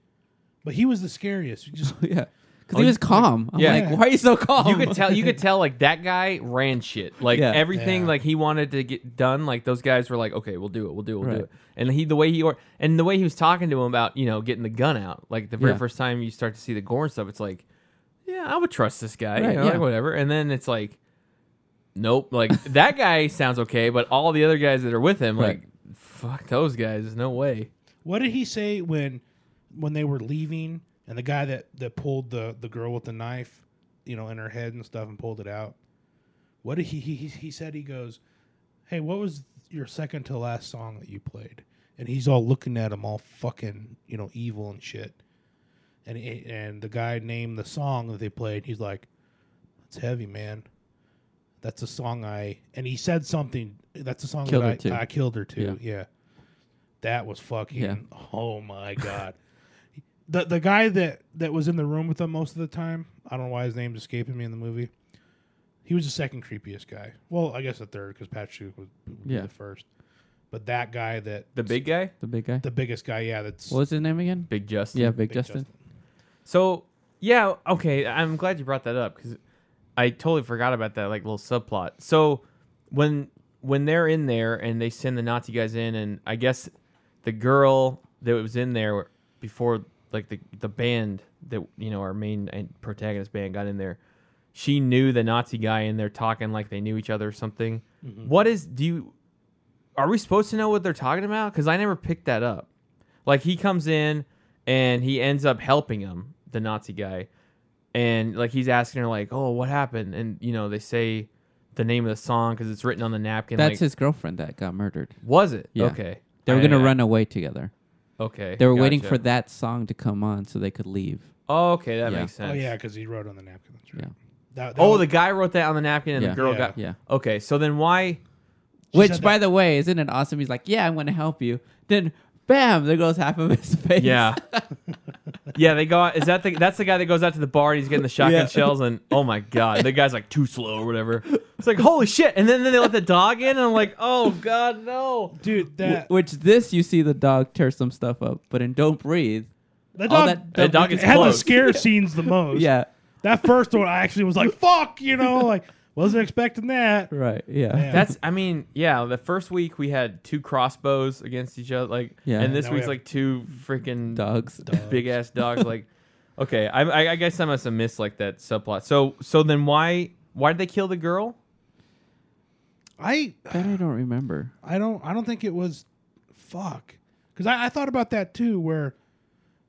but he was the scariest. You just yeah, because Oh, he was calm. I'm yeah. like, "Why are you so calm?" You could tell. You could tell. Like that guy ran shit. Like Yeah. everything. Yeah. Like he wanted to get done. Like those guys were like, okay, we'll do it. We'll do it. We'll Right. do it. And he, the way he or, and the way he was talking to him about, you know, getting the gun out. Like the very Yeah. first time you start to see the gore and stuff, it's like, yeah, I would trust this guy. Right, you know, yeah. like whatever. And then it's like, nope. Like that guy sounds okay, but all the other guys that are with him, Right. like, fuck those guys. There's no way. What did he say when when they were leaving and the guy that that pulled the the girl with the knife, you know, in her head and stuff and pulled it out? what did he, he he he said he goes, "Hey, what was your second to last song that you played?" And he's all looking at him all fucking, you know, evil and shit. And he, and the guy named the song that they played. He's like, "It's heavy, man. That's a song I." And he said something. That's a song Killed that I. I killed her too. Yeah. Yeah. That was fucking. Yeah. Oh my god. the the guy that that was in the room with them most of the time. I don't know why his name's escaping me in the movie. He was the second creepiest guy. Well, I guess the third because Patrick Stewart was, Yeah. the first. But that guy that The big guy, The big guy. the biggest guy, yeah, that's what was his name again? Big Justin. Yeah, Big, Big Justin. So yeah, okay. I'm glad you brought that up because I totally forgot about that like little subplot. So when when they're in there and they send the Nazi guys in, and I guess the girl that was in there before, like the the band that you know our main protagonist band got in there, she knew the Nazi guy in there talking like they knew each other or something. Mm-hmm. What is do you? Are we supposed to know what they're talking about? Because I never picked that up. Like he comes in and he ends up helping him, the Nazi guy, and like he's asking her like, "Oh, what happened?" And you know they say the name of the song because it's written on the napkin. That's like, his girlfriend that got murdered. Was it? Yeah. Okay. They were gonna I- run away together. Okay. They were waiting for that song to come on so they could leave. Oh, okay, that Yeah. makes sense. oh yeah, because he wrote on the napkin. That's right. Yeah. That- that Oh, was- the guy wrote that on the napkin, and Yeah. the girl Yeah. got. Yeah. Okay, so then why? Which, by that- the way, isn't it awesome? He's like, "Yeah, I'm going to help you." Then, bam! There goes half of his face. Yeah. yeah, they go. out- Is that the? That's the guy that goes out to the bar and he's getting the shotgun Yeah. shells, and oh my god, the guy's like too slow or whatever. It's like holy shit, and then, then they let the dog in, and I'm like, oh god, no. dude. That Which this you see the dog tear some stuff up, but in Don't Breathe, the all dog, that- The dog it is had the close. scare scenes the most. yeah, That first one, I actually was like, "Fuck," you know, like wasn't expecting that. right, yeah, Yeah. That's. I mean, yeah. The first week we had two crossbows against each other, like, Yeah. and this Now we week's have like two freaking dogs. big ass dogs. Like, okay, I, I, I guess I must have missed like that subplot. So, so then why why did they kill the girl? I That I don't remember. I don't I don't think it was fuck because I, I thought about that too where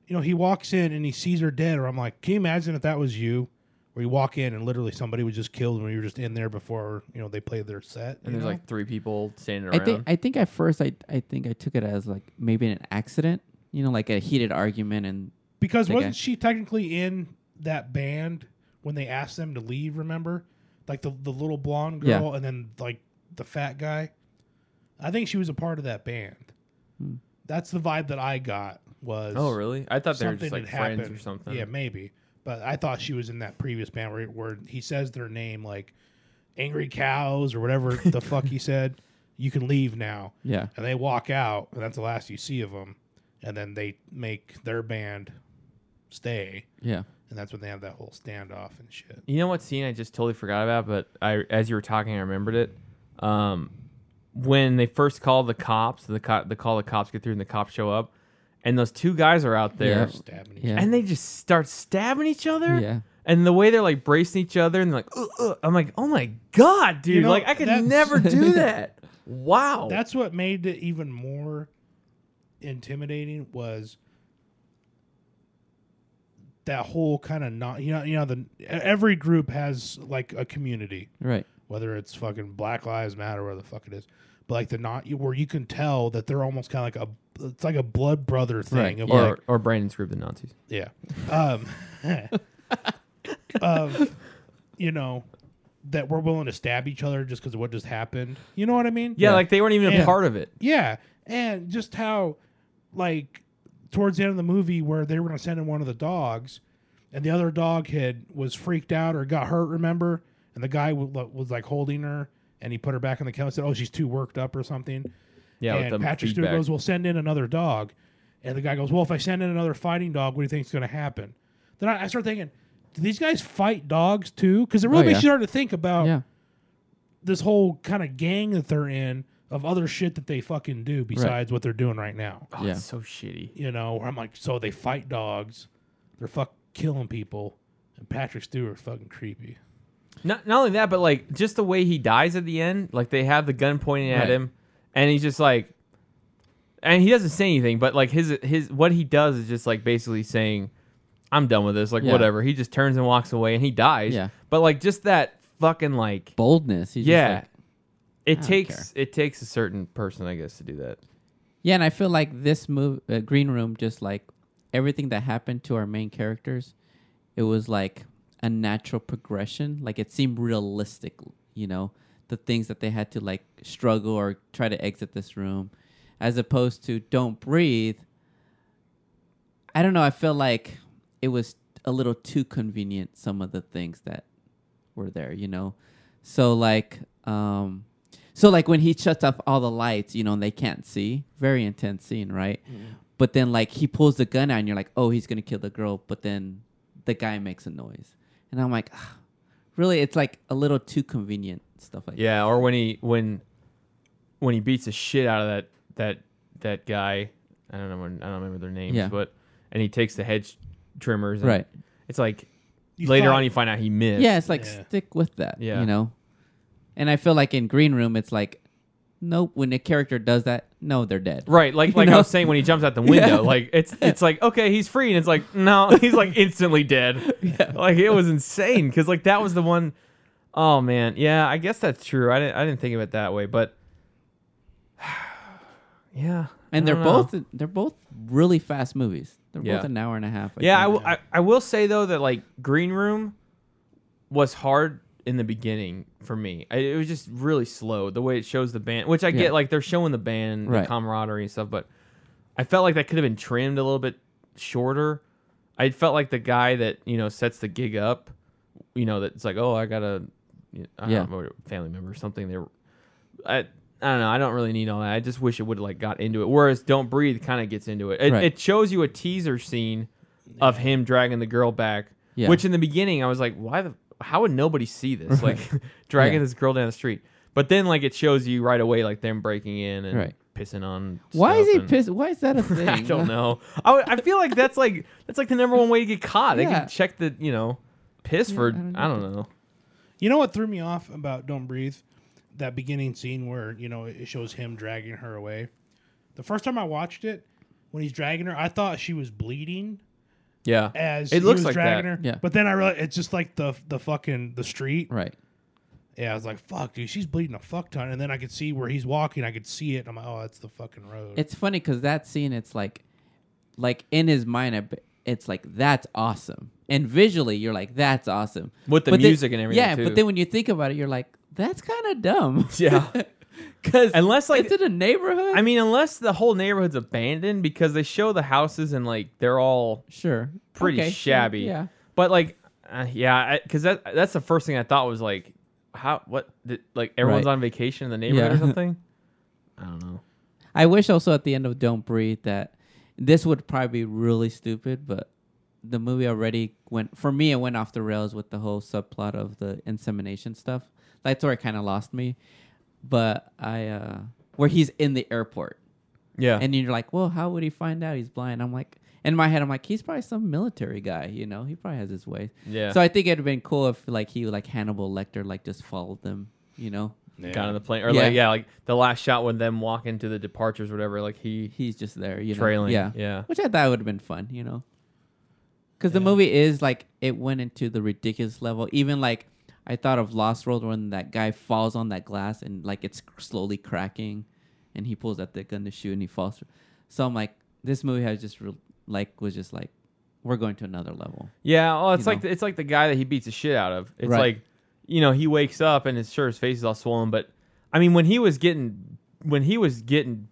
you know he walks in and he sees her dead or I'm like can you imagine if that was you where you walk in and literally somebody was just killed when you were just in there before you know they played their set And there's know? like three people standing around. I think I think at first I I think I took it as like maybe an accident, you know, like a heated argument, and because wasn't she technically in that band when they asked them to leave remember like the the little blonde Yeah. girl and then like the fat guy I think she was a part of that band Hmm. that's the vibe that I got was oh, really? I thought they were just like friends happened. or something. Yeah, maybe. But I thought she was in that previous band where, where he says their name like Angry Cows or whatever the fuck he said. You can leave now. yeah, And they walk out, and that's the last you see of them. And then they make their band stay, yeah, and that's when they have that whole standoff and shit. You know what scene I just totally forgot about, but I as you were talking, I remembered it. Um, when they first call the cops, the co- the call the cops get through, and the cops show up, and those two guys are out there, Yeah. Stabbing each yeah, and they just start stabbing each other. yeah. And the way they're like bracing each other, and they're like, "Ugh, ugh." I'm like, oh my god, dude! You know, like I could that's- never do that. Wow. That's what made it even more intimidating was that whole kind of not you know you know the every group has like a community Right. whether it's fucking Black Lives Matter or whatever the fuck it is but like the not where you can tell that they're almost kind of like a it's like a blood brother thing Right, of or like or Brandon's group, the Nazis. yeah um of you know that we're willing to stab each other just because of what just happened you know what I mean Yeah, like they weren't even a Yeah. part of it. Yeah, and just how, like, towards the end of the movie, where they were going to send in one of the dogs, and the other dog had was freaked out or got hurt. Remember, and the guy w- was like holding her, and he put her back in the kennel. and Said, "Oh, she's too worked up or something." Yeah, and the Patrick Stewart feedback. goes, "Well, send in another dog," and the guy goes, "Well, if I send in another fighting dog, what do you think is going to happen?" Then I, I start thinking, do these guys fight dogs too? Because it really Oh, makes yeah. you start to think about Yeah. this whole kind of gang that they're in of other shit that they fucking do besides what they're doing right now. Oh, Yeah. it's so shitty. You know, where I'm like, so they fight dogs, they're fuck killing people, and Patrick Stewart's fucking creepy. Not not only that, but like just the way he dies at the end, like they have the gun pointing at him, and he's just like, and he doesn't say anything, but like his his what he does is just like basically saying, "I'm done with this," like Yeah. whatever. He just turns and walks away, and he dies. Yeah. But like just that fucking like boldness. He's just yeah. like- it takes it takes a certain person, I guess, to do that. Yeah, and I feel like this move, uh, Green Room, just like everything that happened to our main characters, it was like a natural progression. Like it seemed realistic, you know, the things that they had to like struggle or try to exit this room, as opposed to Don't Breathe. I don't know. I feel like it was a little too convenient. Some of the things that were there, you know. So like, um, so like when he shuts off all the lights, you know, and they can't see. Very intense scene, right? But then like he pulls the gun out, and you're like, oh, he's gonna kill the girl. But then the guy makes a noise, and I'm like, "Ah, really? It's like a little too convenient stuff like Yeah, or when he when when he beats the shit out of that that that guy. I don't know. When, I don't remember their names, Yeah. but and he takes the hedge trimmers. And Right. It's like You later thought- on you find out he missed. Yeah, it's like Yeah. stick with that. Yeah. You know? And I feel like in Green Room it's like nope, when a character does that, no, they're dead. Right, like You like I was saying when he jumps out the window, Yeah. like it's it's like okay, he's free, and it's like no, he's like instantly dead. yeah. Like it was insane because like that was the one oh man, yeah, I guess that's true. I didn't I didn't think of it that way, but yeah, And they're know. both they're both really fast movies. They're Yeah. both an hour and a half. I yeah. I, w- I I will say though that like Green Room was hard in the beginning for me. I, it was just really slow the way it shows the band, which I Yeah. get like they're showing the band, Right. the camaraderie and stuff, but I felt like that could have been trimmed a little bit shorter. I felt like the guy that you know sets the gig up, you know, that's like, oh, I got a, I Yeah. don't know, family member or something. They're, I, I don't know. I don't really need all that. I just wish it would like got into it. Whereas Don't Breathe kind of gets into it. It, Right. it shows you a teaser scene of him dragging the girl back. Yeah. Which in the beginning I was like, why the? How would nobody see this? Like dragging Yeah. this girl down the street. But then like it shows you right away like them breaking in and Right. pissing on. Why is he and- pissed? Why is that a thing? I don't know. I, I feel like that's like that's like the number one way to get caught. They can check the you know piss for I don't I don't know. You know what threw me off about Don't Breathe? That beginning scene where, you know, it shows him dragging her away. The first time I watched it, when he's dragging her, I thought she was bleeding Yeah, as it he looks was like dragging that. her. Yeah. But then I realized it's just like the the fucking the street. Right. Yeah, I was like, fuck, dude, she's bleeding a fuck ton. And then I could see where he's walking, I could see it. And I'm like, oh, that's the fucking road. It's funny because that scene, it's like, like in his mind, I b- it's like that's awesome, and visually, you're like that's awesome With the But then- music and everything, Yeah, too. but then when you think about it, you're like that's kind of dumb. Yeah. because Unless, like- it's in a neighborhood. I mean, unless the whole neighborhood's abandoned because they show the houses and like they're all sure, pretty Okay, sure, shabby. Yeah, But like, uh, yeah, because that that's the first thing I thought was like, how what did, like everyone's Right. on vacation in the neighborhood Yeah. or something. I don't know. I wish also at the end of Don't Breathe that this would probably be really stupid, but the movie already went for me. It went off the rails with the whole subplot of the insemination stuff. That's where it kind of lost me. But I, uh where he's in the airport, Yeah, and you're like, well, how would he find out he's blind? I'm like, in my head, I'm like, he's probably some military guy. You know, he probably has his ways. yeah. So I think it'd have been cool if like he like Hannibal Lecter like just followed them. You know, Yeah. got on the plane or Yeah. like yeah, like the last shot when them walk into the departures, or whatever. Like he he's just there. You know, trailing. Yeah, yeah. which I thought would have been fun, you know. Because the movie is like it went into the ridiculous level. Even like I thought of Lost World when that guy falls on that glass and like it's slowly cracking, and he pulls out the gun to shoot and he falls. through. So I'm like, this movie has just re- like was just like, we're going to another level. Yeah, well, it's You like know. it's like the guy that he beats the shit out of. It's Right. like, you know, he wakes up and his sure his face is all swollen, but I mean, when he was getting when he was getting,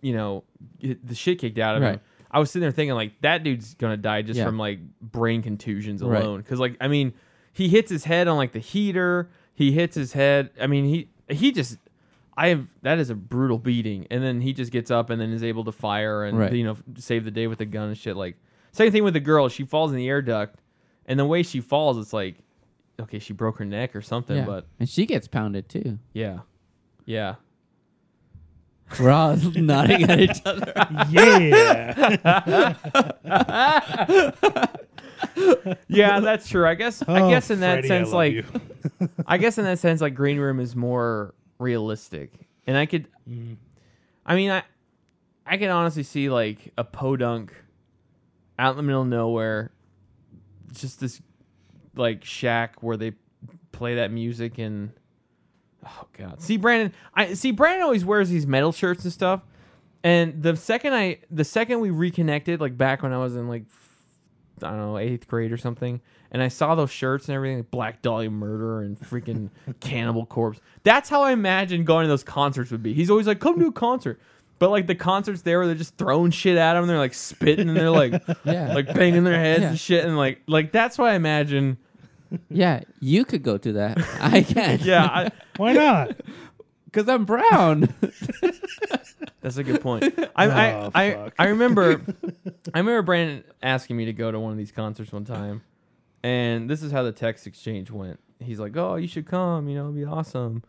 you know, the shit kicked out of him, I was sitting there thinking like that dude's gonna die just Yeah. from like brain contusions Right. alone. Because like I mean, he hits his head on like the heater. He hits his head. I mean, he he just. I have that is a brutal beating, and then he just gets up and then is able to fire and Right. you know save the day with the gun and shit. Like same thing with the girl. She falls in the air duct, and the way she falls, it's like, okay, she broke her neck or something. Yeah. But and she gets pounded too. yeah, yeah, We're all nodding at each other. yeah. yeah. That's true. I guess. I Oh, guess in that Freddie, I sense, love like, you. I guess in that sense, like Green Room is more realistic, and I could. Mm. I mean, I, I can honestly see like a podunk out in the middle of nowhere, just this like shack where they play that music and oh god. See Brandon, I see Brandon always wears these metal shirts and stuff. And the second I the second we reconnected, like back when I was in like I don't know, eighth grade or something, and I saw those shirts and everything, like Black Dahlia Murder and freaking Cannibal Corpse. That's how I imagined going to those concerts would be. He's always like, come to a concert. But like the concerts there where they're just throwing shit at him, and they're like spitting and they're like Yeah. like banging their heads Yeah. and shit and like like that's what I imagine. Yeah, you could go to that. I can't. Yeah, I, Why not? Because I'm brown. that's a good point. I I, Oh, I, fuck. I remember I remember Brandon asking me to go to one of these concerts one time, and this is how the text exchange went. He's like, "Oh, you should come. You know, it'd be awesome.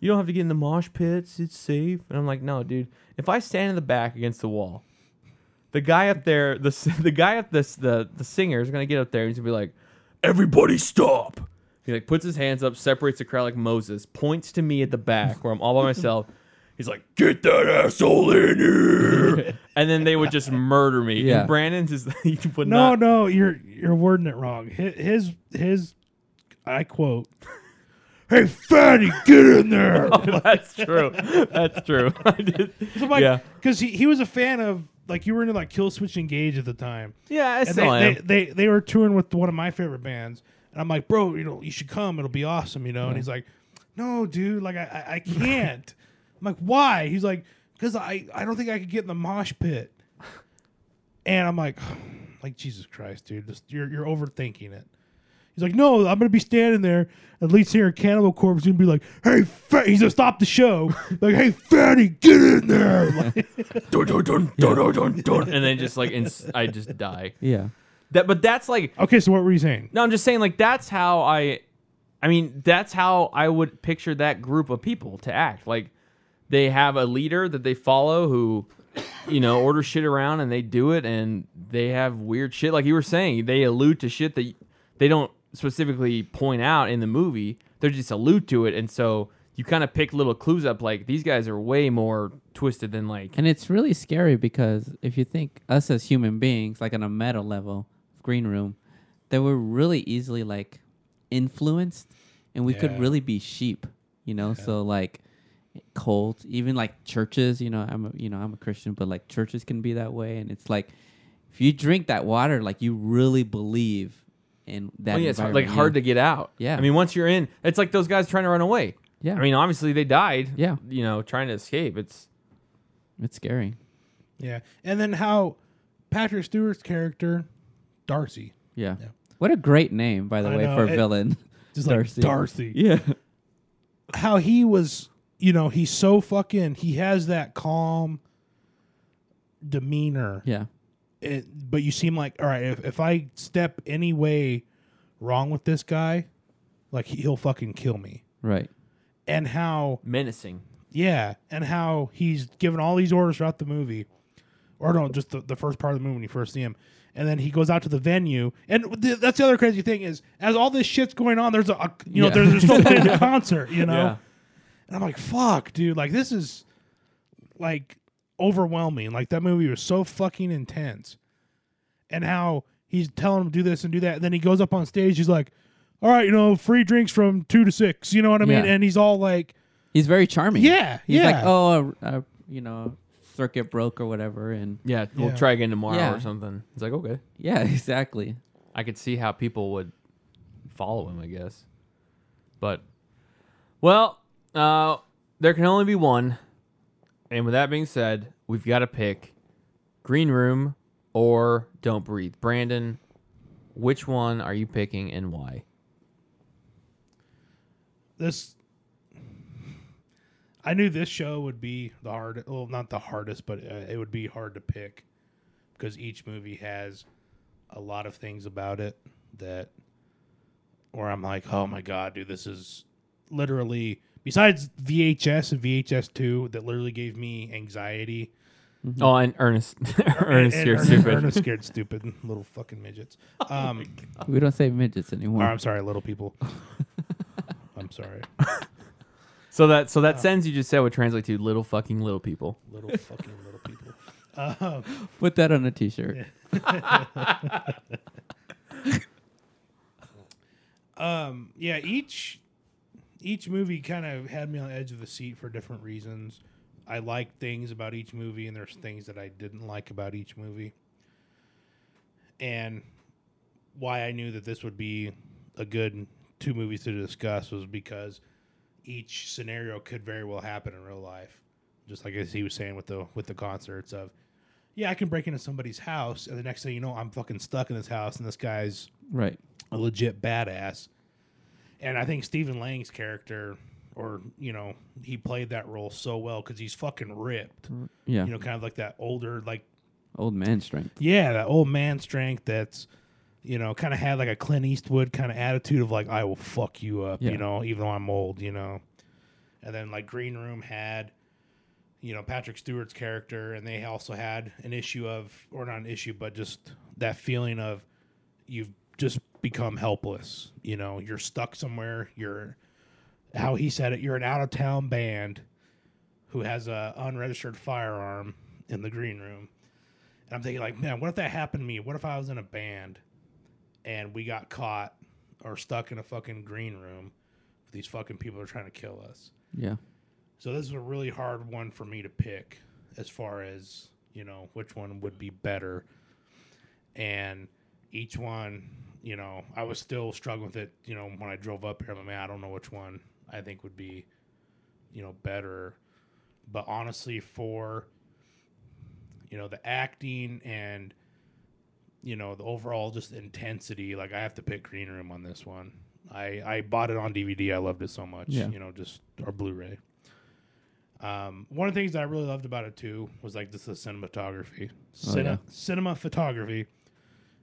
You don't have to get in the mosh pits. It's safe." And I'm like, "No, dude. If I stand in the back against the wall, the guy up there, the s- the guy up this the the singer is gonna get up there and he's gonna be like, "Everybody stop." He like puts his hands up, separates the crowd like Moses, points to me at the back where I'm all by myself. He's like, "Get that asshole in here!" and then they would just murder me. Yeah. And Brandon just he would No, not. no, you're you're wording it wrong. His his, his I quote, "Hey fatty, get in there." Oh, that's true. That's true. I did- So like, yeah, because he, he was a fan of like you were into like Killswitch Engage at the time, yeah. I and still they, am. they, they they were touring with one of my favorite bands, and I'm like, bro, you know, you should come. It'll be awesome, you know. And he's like, no, dude, like I I, I can't. I'm like, why? He's like, because I I don't think I could get in the mosh pit. And I'm like, like Jesus Christ, dude, this, you're you're overthinking it. He's like, no, I'm gonna be standing there. At least here, in Cannibal Corpse gonna be like, hey, fat. He's gonna stop the show. like, hey, fatty, get in there. Like, dun, dun, dun, dun, dun, dun, dun. and then just like ins- I just die. yeah. That, but that's like okay, so what were you saying? No, I'm just saying like that's how I I mean, that's how I would picture that group of people to act. Like they have a leader that they follow who you know, order shit around and they do it and they have weird shit like you were saying. They allude to shit that they don't specifically point out in the movie. They're just allude to it and so you kind of pick little clues up like these guys are way more twisted than like And it's really scary because if you think us as human beings, like on a meta level, green room, that we're really easily like influenced and we could really be sheep, you know? So like cult, even like churches, you know, I'm a, you know, I'm a Christian, but like churches can be that way and it's like if you drink that water like you really believe in that Oh yeah, it's like hard to get out. Yeah. I mean, once you're in, it's like those guys trying to run away. Yeah. I mean, obviously they died. Yeah. You know, trying to escape. It's It's scary. Yeah, and then how Patrick Stewart's character, Darcy, Yeah. Yeah. What a great name, by the I way, know, for a it- villain. just like Darcy. Yeah. how he was, you know, he's so fucking. He has that calm demeanor. Yeah. It, but you seem like all right. If if I step any way wrong with this guy, like he, he'll fucking kill me. Right. And how menacing. Yeah, and how he's given all these orders throughout the movie, or no, just the, the first part of the movie when you first see him, and then he goes out to the venue, and th- that's the other crazy thing is as all this shit's going on, there's a, a you know Yeah. there's, there's still playing the concert, you know, Yeah. and I'm like, fuck, dude, like this is like overwhelming. Like that movie was so fucking intense, and how he's telling him to do this and do that, and then he goes up on stage, he's like, all right, you know, free drinks from two to six, you know what I mean, Yeah. and he's all like. He's very charming. Yeah, He's yeah. like, oh, uh, uh, you know, circuit broke or whatever, and Yeah, we'll Yeah. try again tomorrow Yeah. or something. It's like okay. yeah, exactly. I could see how people would follow him, I guess. But well, uh, there can only be one. And with that being said, we've got to pick Green Room or Don't Breathe. Brandon, which one are you picking and why? this I knew this show would be the hard well not the hardest but uh, it would be hard to pick because each movie has a lot of things about it that where I'm like oh my god dude this is literally besides VHS and VHS 2 that literally gave me anxiety. Oh, and Ernest, Ernest and here, Ernest, stupid. Ernest scared stupid little fucking midgets. Um We don't say midgets anymore. or I'm sorry little people. I'm sorry So that so that sentence you just said would translate to little fucking little people. little fucking little people um, Put that on a t-shirt. um yeah each each movie kind of had me on the edge of the seat for different reasons. I like things about each movie, and there's things that I didn't like about each movie. And why I knew that this would be a good two movies to discuss was because each scenario could very well happen in real life. Just like as he was saying with the with the concerts of, yeah, I can break into somebody's house, and the next thing you know, I'm fucking stuck in this house, and this guy's Right. a legit badass. And I think Stephen Lang's character, or you know, he played that role so well because he's fucking ripped. Yeah. You know, kind of like that older, like Old man strength. yeah, that old man strength. That's you know, kind of had like a Clint Eastwood kind of attitude of like, I will fuck you up. Yeah. You know, even though I'm old. You know, and then like Green Room had. You know Patrick Stewart's character, and they also had an issue of, or not an issue, but just that feeling of you've just become helpless. You know, you're stuck somewhere. You're how he said it. You're an out of town band who has a unregistered firearm in the green room. And I'm thinking, like, man, what if that happened to me? What if I was in a band and we got caught or stuck in a fucking green room? With these fucking people are trying to kill us. Yeah. So this is a really hard one for me to pick as far as, you know, which one would be better. And each one, you know, I was still struggling with it, you know, when I drove up here. I'm like, man, I don't know which one I think would be, you know, better. But honestly, for, you know, the acting and, you know, the overall just intensity, like I have to pick Green Room on this one. I, I bought it on DVD. I loved it so much, Yeah. you know, just or Blu-ray. Um, one of the things that I really loved about it too was like just the cinematography, Oh, Cine- yeah. cinema photography.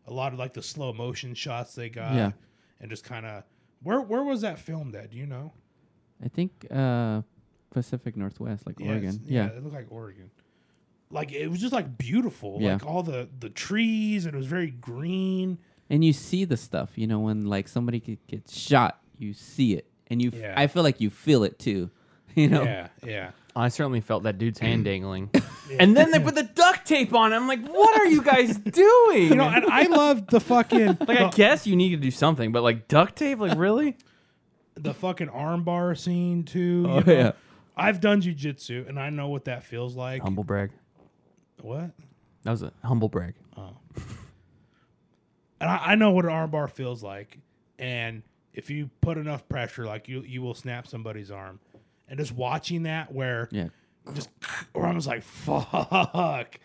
A lot of like the slow motion shots they got, Yeah. and just kind of where where was that filmed at? Do you know? I think uh, Pacific Northwest, like Yeah, Oregon. it's- Yeah. it looked like Oregon. Like it was just like beautiful, Yeah. like all the the trees, and it was very green. And you see the stuff, you know, when like somebody gets shot, you see it, and you. F- Yeah. I feel like you feel it too. You know. Yeah, yeah. I certainly felt that dude's hand mm. dangling. And then they put the duct tape on. it. I'm like, what are you guys doing? You know, and I loved the fucking like, I guess you need to do something, but like duct tape, like really? the fucking armbar scene too. Oh you know? yeah. I've done jujitsu, and I know what that feels like. Humble brag. What? That was a humble brag. and I, I know what an armbar feels like. And if you put enough pressure, like you, you will snap somebody's arm. And just watching that, where Yeah. just, where I was like, fuck.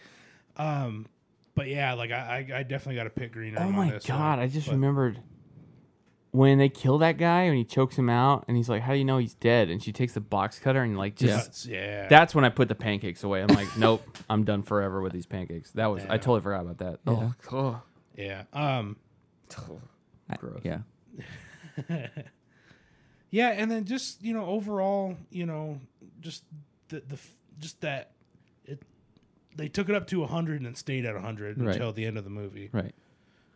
Um, but yeah, like I, I, I definitely got to pick Green Room. Oh on my this god! one. I just But- remembered when they kill that guy and he chokes him out, and he's like, "How do you know he's dead?" And she takes the box cutter and like just. That's- yeah. That's when I put the pancakes away. I'm like, nope, I'm done forever with these pancakes. That was I totally forgot about that. Yeah. Oh, oh. yeah. Um, I- Gross. yeah. Yeah, and then just you know overall, you know, just the the just that it they took it up to 100 and it stayed at 100 Right. until the end of the movie. Right.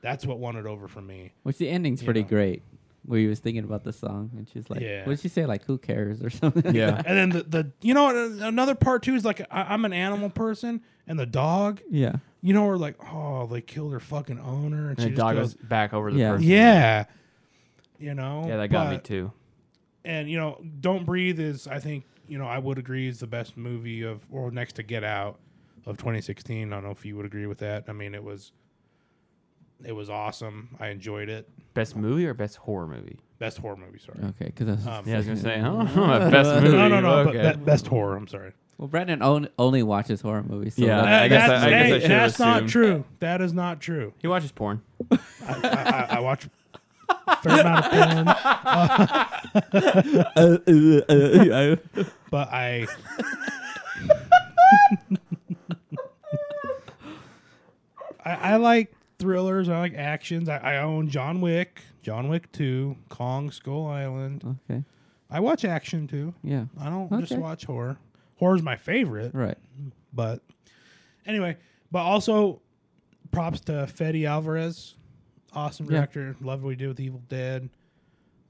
That's what won it over for me. Which the ending's You pretty know. great. Where he was thinking about the song, and she's like, Yeah. "What did she say? Like, who cares or something?" Yeah. And then the, the you know another part too is like I, I'm an animal person and the dog, yeah. you know, we're like oh they killed her fucking owner and, And she the just dog goes, goes back over the Yeah. person. yeah, you know Yeah, that got me too. and you know don't breathe is i think you know i would agree is the best movie of or next to get out of 2016 i don't know if you would agree with that i mean it was it was awesome i enjoyed it Best movie or best horror movie? best horry movie sorry Okay, because Um, Yeah, I was gonna say, huh? best movie. no no no Okay. but be- best horror i'm sorry well, Brandon on, only watches horror movies. So Yeah. that's- I guess that's, I- I guess I hey, should've that's not assumed. true that is not true he watches porn. I, I, I, I watch a fair amount of porn but i I, I like thrillers. I like actions. I, I own John Wick, John Wick Two, Kong Skull Island. okay. I watch action too. Yeah. I don't just watch horror. Horror's my favorite, Right. but anyway. But also, props to Fede Alvarez, awesome Yeah. director. Love what he did with Evil Dead.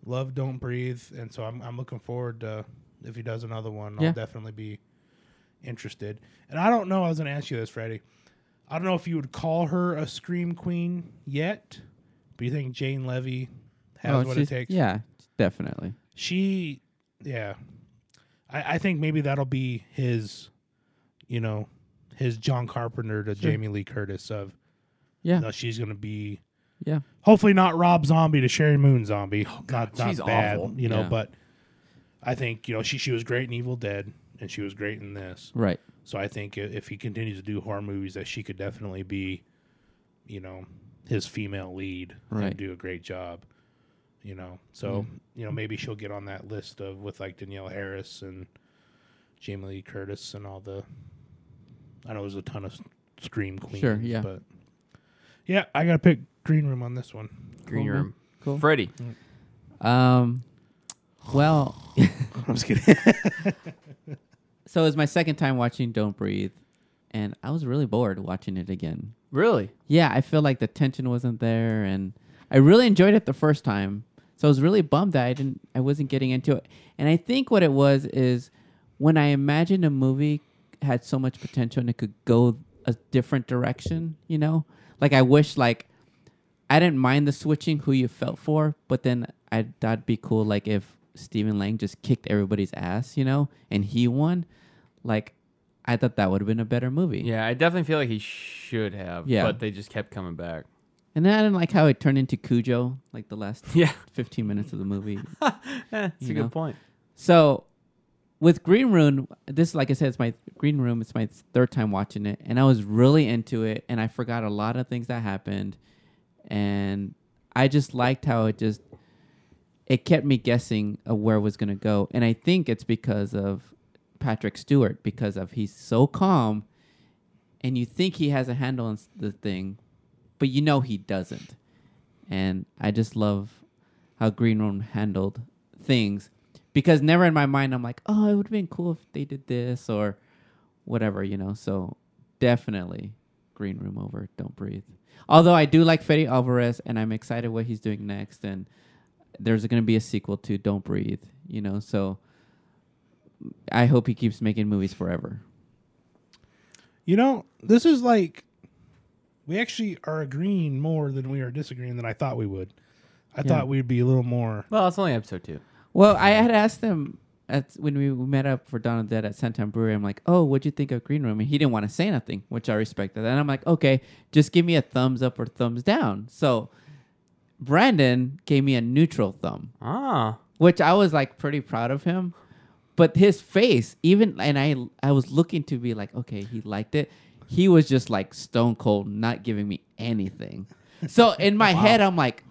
Love Don't Breathe, and so I'm I'm looking forward to if he does another one. I'll definitely be interested. And I don't know. I was going to ask you this, Freddie. I don't know if you would call her a scream queen yet, but you think Jane Levy has Oh, what it takes? Yeah, definitely. She yeah, I, I think maybe that'll be his, you know, his John Carpenter to Jamie Lee Curtis of Yeah. no, she's gonna be Yeah. hopefully not Rob Zombie to Sheri Moon Zombie. not not Oh, she's bad, awful. you know, Yeah. but I think you know she she was great in Evil Dead and she was great in this. Right. So I think if he continues to do horror movies, that she could definitely be, you know, his female lead Right. and do a great job. You know, so you know maybe she'll get on that list of with like Danielle Harris and Jamie Lee Curtis and all the. I know there's a ton of scream queens. Sure, yeah. but yeah, I gotta pick Green Room on this one. Green Cool. Room. Cool. Freddie. Um, well, I'm just kidding. so it was my second time watching Don't Breathe, and I was really bored watching it again. Really? Yeah, I feel like the tension wasn't there, and I really enjoyed it the first time. So I was really bummed that I didn't, I wasn't getting into it. And I think what it was is when I imagined a movie had so much potential and it could go a different direction. You know, like I wish like I didn't mind the switching who you felt for, but then I that'd be cool. Like if Stephen Lang just kicked everybody's ass, you know, and he won. Like I thought that would have been a better movie. Yeah, I definitely feel like he should have. Yeah. But they just kept coming back. And then I didn't like how it turned into Cujo, like the last Yeah. 15 minutes of the movie. That's You a know? good point. so with Green Room, this, like I said, it's my Green Room. It's my third time watching it, and I was really into it, and I forgot a lot of things that happened, and I just liked how it just it kept me guessing of where it was gonna go, and I think it's because of Patrick Stewart because of he's so calm, and you think he has a handle on the thing, but you know he doesn't, and I just love how Green Room handled things because never in my mind I'm like, oh, it would have been cool if they did this or whatever, you know. So definitely Green Room over Don't Breathe. Although I do like Fede Alvarez and I'm excited what he's doing next and there's going to be a sequel to Don't Breathe, you know. So I hope he keeps making movies forever. You know, this is like we actually are agreeing more than we are disagreeing than I thought we would. I thought we'd be a little more. Well, it's only episode two. Well, I had asked him at when we met up for Dawn of the Dead at Santan Brewery. I'm like, "Oh, what'd you think of Green Room?" And he didn't want to say nothing, which I respected. And I'm like, "Okay, just give me a thumbs up or thumbs down." So Brandon gave me a neutral thumb, Ah. which I was like pretty proud of him. But his face, even and I, I was looking to be like, okay, he liked it. He was just like stone cold, not giving me anything. So in my head, I'm like,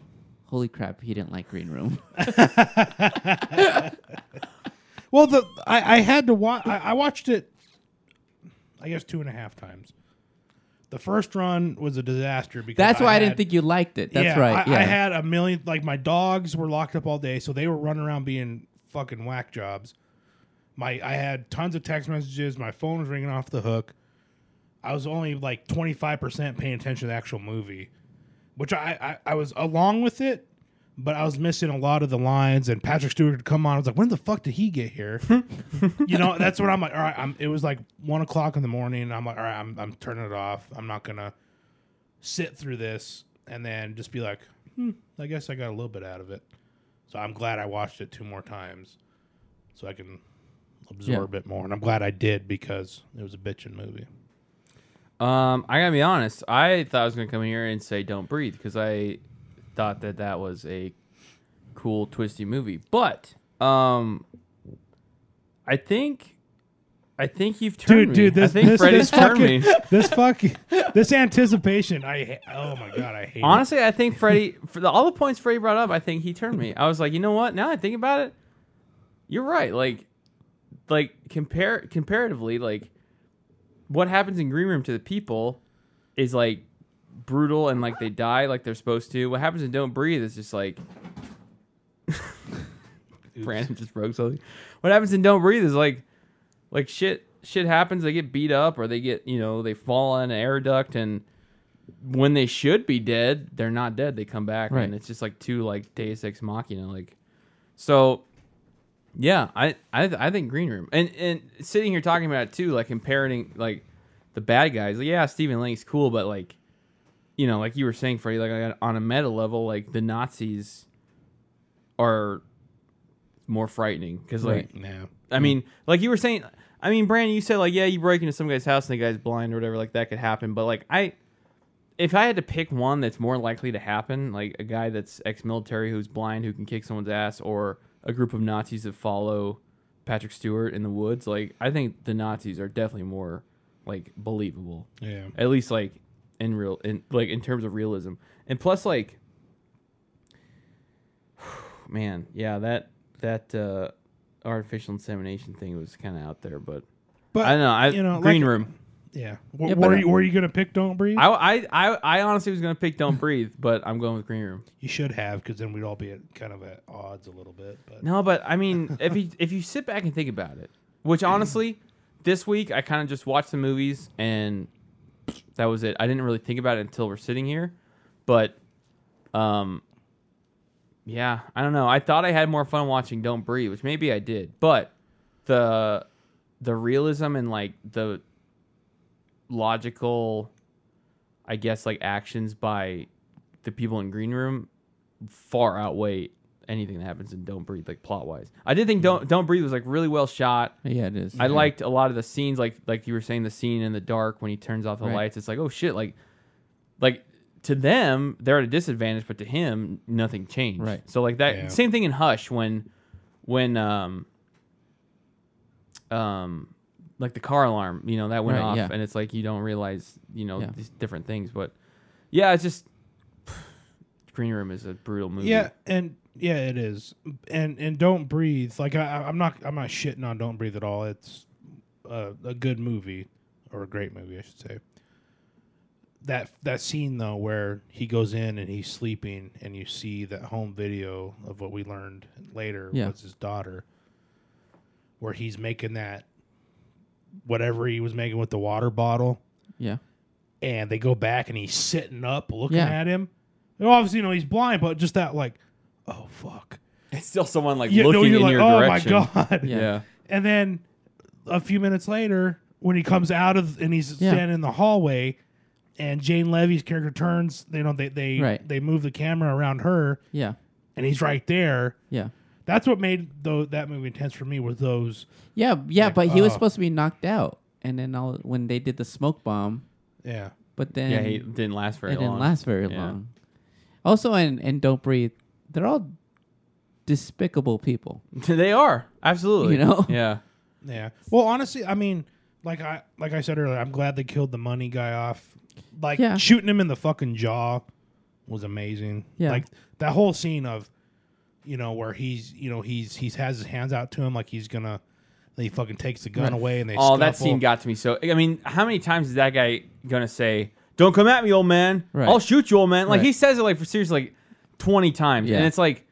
holy crap, he didn't like Green Room. Well, the I, I had to watch. I, I watched it. I guess two and a half times. The first run was a disaster because That's why I, didn't had- think you liked it. That's yeah, right. I, yeah. I had a million. Like my dogs were locked up all day, so they were running around being fucking whack jobs. My I had tons of text messages. My phone was ringing off the hook. I was only like twenty five percent paying attention to the actual movie, which I, I I was along with it, but I was missing a lot of the lines. And Patrick Stewart would come on. I was like, when the fuck did he get here? you know, that's what I'm like. All right, I'm, it was like one o'clock in the morning. And I'm like, all right, I'm I'm turning it off. I'm not gonna sit through this and then just be like, hmm, I guess I got a little bit out of it. So I'm glad I watched it two more times so I can absorb it more. And I'm glad I did because it was a bitchin' movie. Um, I gotta be honest. I thought I was gonna come here and say "Don't Breathe" because I thought that that was a cool, twisty movie. But um, I think, I think you've turned Dude, dude, this, I think this, Freddie's this turned fucking, me. this fucking, this anticipation, I, oh my God, I hate it. Honestly, I think Freddie, for the, all the points Freddie brought up, I think he turned me. I was like, you know what? Now I think about it, you're right. Like, like compare comparatively, like what happens in Green Room to the people is like brutal and like they die like they're supposed to. What happens in Don't Breathe is just like Brandon just broke something. What happens in Don't Breathe is like like shit shit happens, they get beat up or they get, you know, they fall on an air duct and when they should be dead, they're not dead. They come back Right. and it's just like two like Deus Ex Machina like so yeah, I, I I think Green Room and and sitting here talking about it too, like comparing like the bad guys. Like, yeah, Stephen Lang's cool, but like, you know, like you were saying, Freddie, like on a meta level, like the Nazis are more frightening because like Yeah. I mean, like you were saying, I mean, Brandon, you said like, yeah, you break into some guy's house and the guy's blind or whatever, like that could happen. But like, I, if I had to pick one that's more likely to happen, like a guy that's ex-military who's blind who can kick someone's ass, or a group of Nazis that follow Patrick Stewart in the woods, like I think the Nazis are definitely more like believable. Yeah. At least like in real, in like in terms of realism, and plus like, man, yeah, that that uh artificial insemination thing was kind of out there, but But I don't know. I you know, green like- room. Yeah. W- Yeah, were, but- you, were you gonna pick Don't Breathe? I, I I I honestly was gonna pick Don't Breathe, but I'm going with green room. you should have, because then we'd all be at kind of at odds a little bit. But No, but I mean, if you if you sit back and think about it, which honestly, this week I kind of just watched the movies and that was it. I didn't really think about it until we're sitting here, but um, yeah, I don't know. I thought I had more fun watching Don't Breathe, which maybe I did, but the the realism and like the logical, I guess, like actions by the people in Green Room far outweigh anything that happens in Don't Breathe, like plot wise. I did think Don't Don't Breathe was like really well shot. Yeah, it is. I liked a lot of the scenes, like like you were saying, the scene in the dark when he turns off the Right. lights. It's like, oh shit, like like to them they're at a disadvantage, but to him nothing changed. Right. So like that Yeah. same thing in Hush when when um um like the car alarm, you know, that went Right, off, yeah. and it's like you don't realize, you know, Yeah. these different things. But yeah, it's just Green Room is a brutal movie. yeah, and yeah, it is. And and Don't Breathe. Like I, I'm not I'm not shitting on Don't Breathe at all. It's a, a good movie or a great movie, I should say. That that scene though, where he goes in and he's sleeping, and you see that home video of what we learned later Yeah. was his daughter, where he's making that whatever he was making with the water bottle, yeah. and they go back and he's sitting up looking Yeah. at him. And obviously, you know he's blind, but just that like, oh fuck, it's still someone like Yeah, no, looking you're in like, your oh direction. my god. Yeah. yeah. And then a few minutes later, when he comes out of and he's Yeah. standing in the hallway, and Jane Levy's character turns, you know, they they Right. they move the camera around her, Yeah. and he's right there. Yeah. That's what made though that movie intense for me was those. Yeah, yeah, Like, but he was oh. supposed to be knocked out, and then all, when they did the smoke bomb, Yeah, but then Yeah, he didn't last very it long. didn't last very Yeah. long. Also, in in Don't Breathe, they're all despicable people. they are absolutely. You know? Yeah. yeah. Well, honestly, I mean, like I like I said earlier, I'm glad they killed the money guy off. Like Yeah. shooting him in the fucking jaw was amazing. Yeah. Like that whole scene of, you know, where he's you know he's he's has his hands out to him like he's gonna. Then he fucking takes the gun away and they. Oh, that scuffle. scene got to me. So I mean, how many times is that guy gonna say, "Don't come at me, old man. Right. I'll shoot you, old man." Like Right. he says it like for seriously like twenty times, Yeah. and it's like,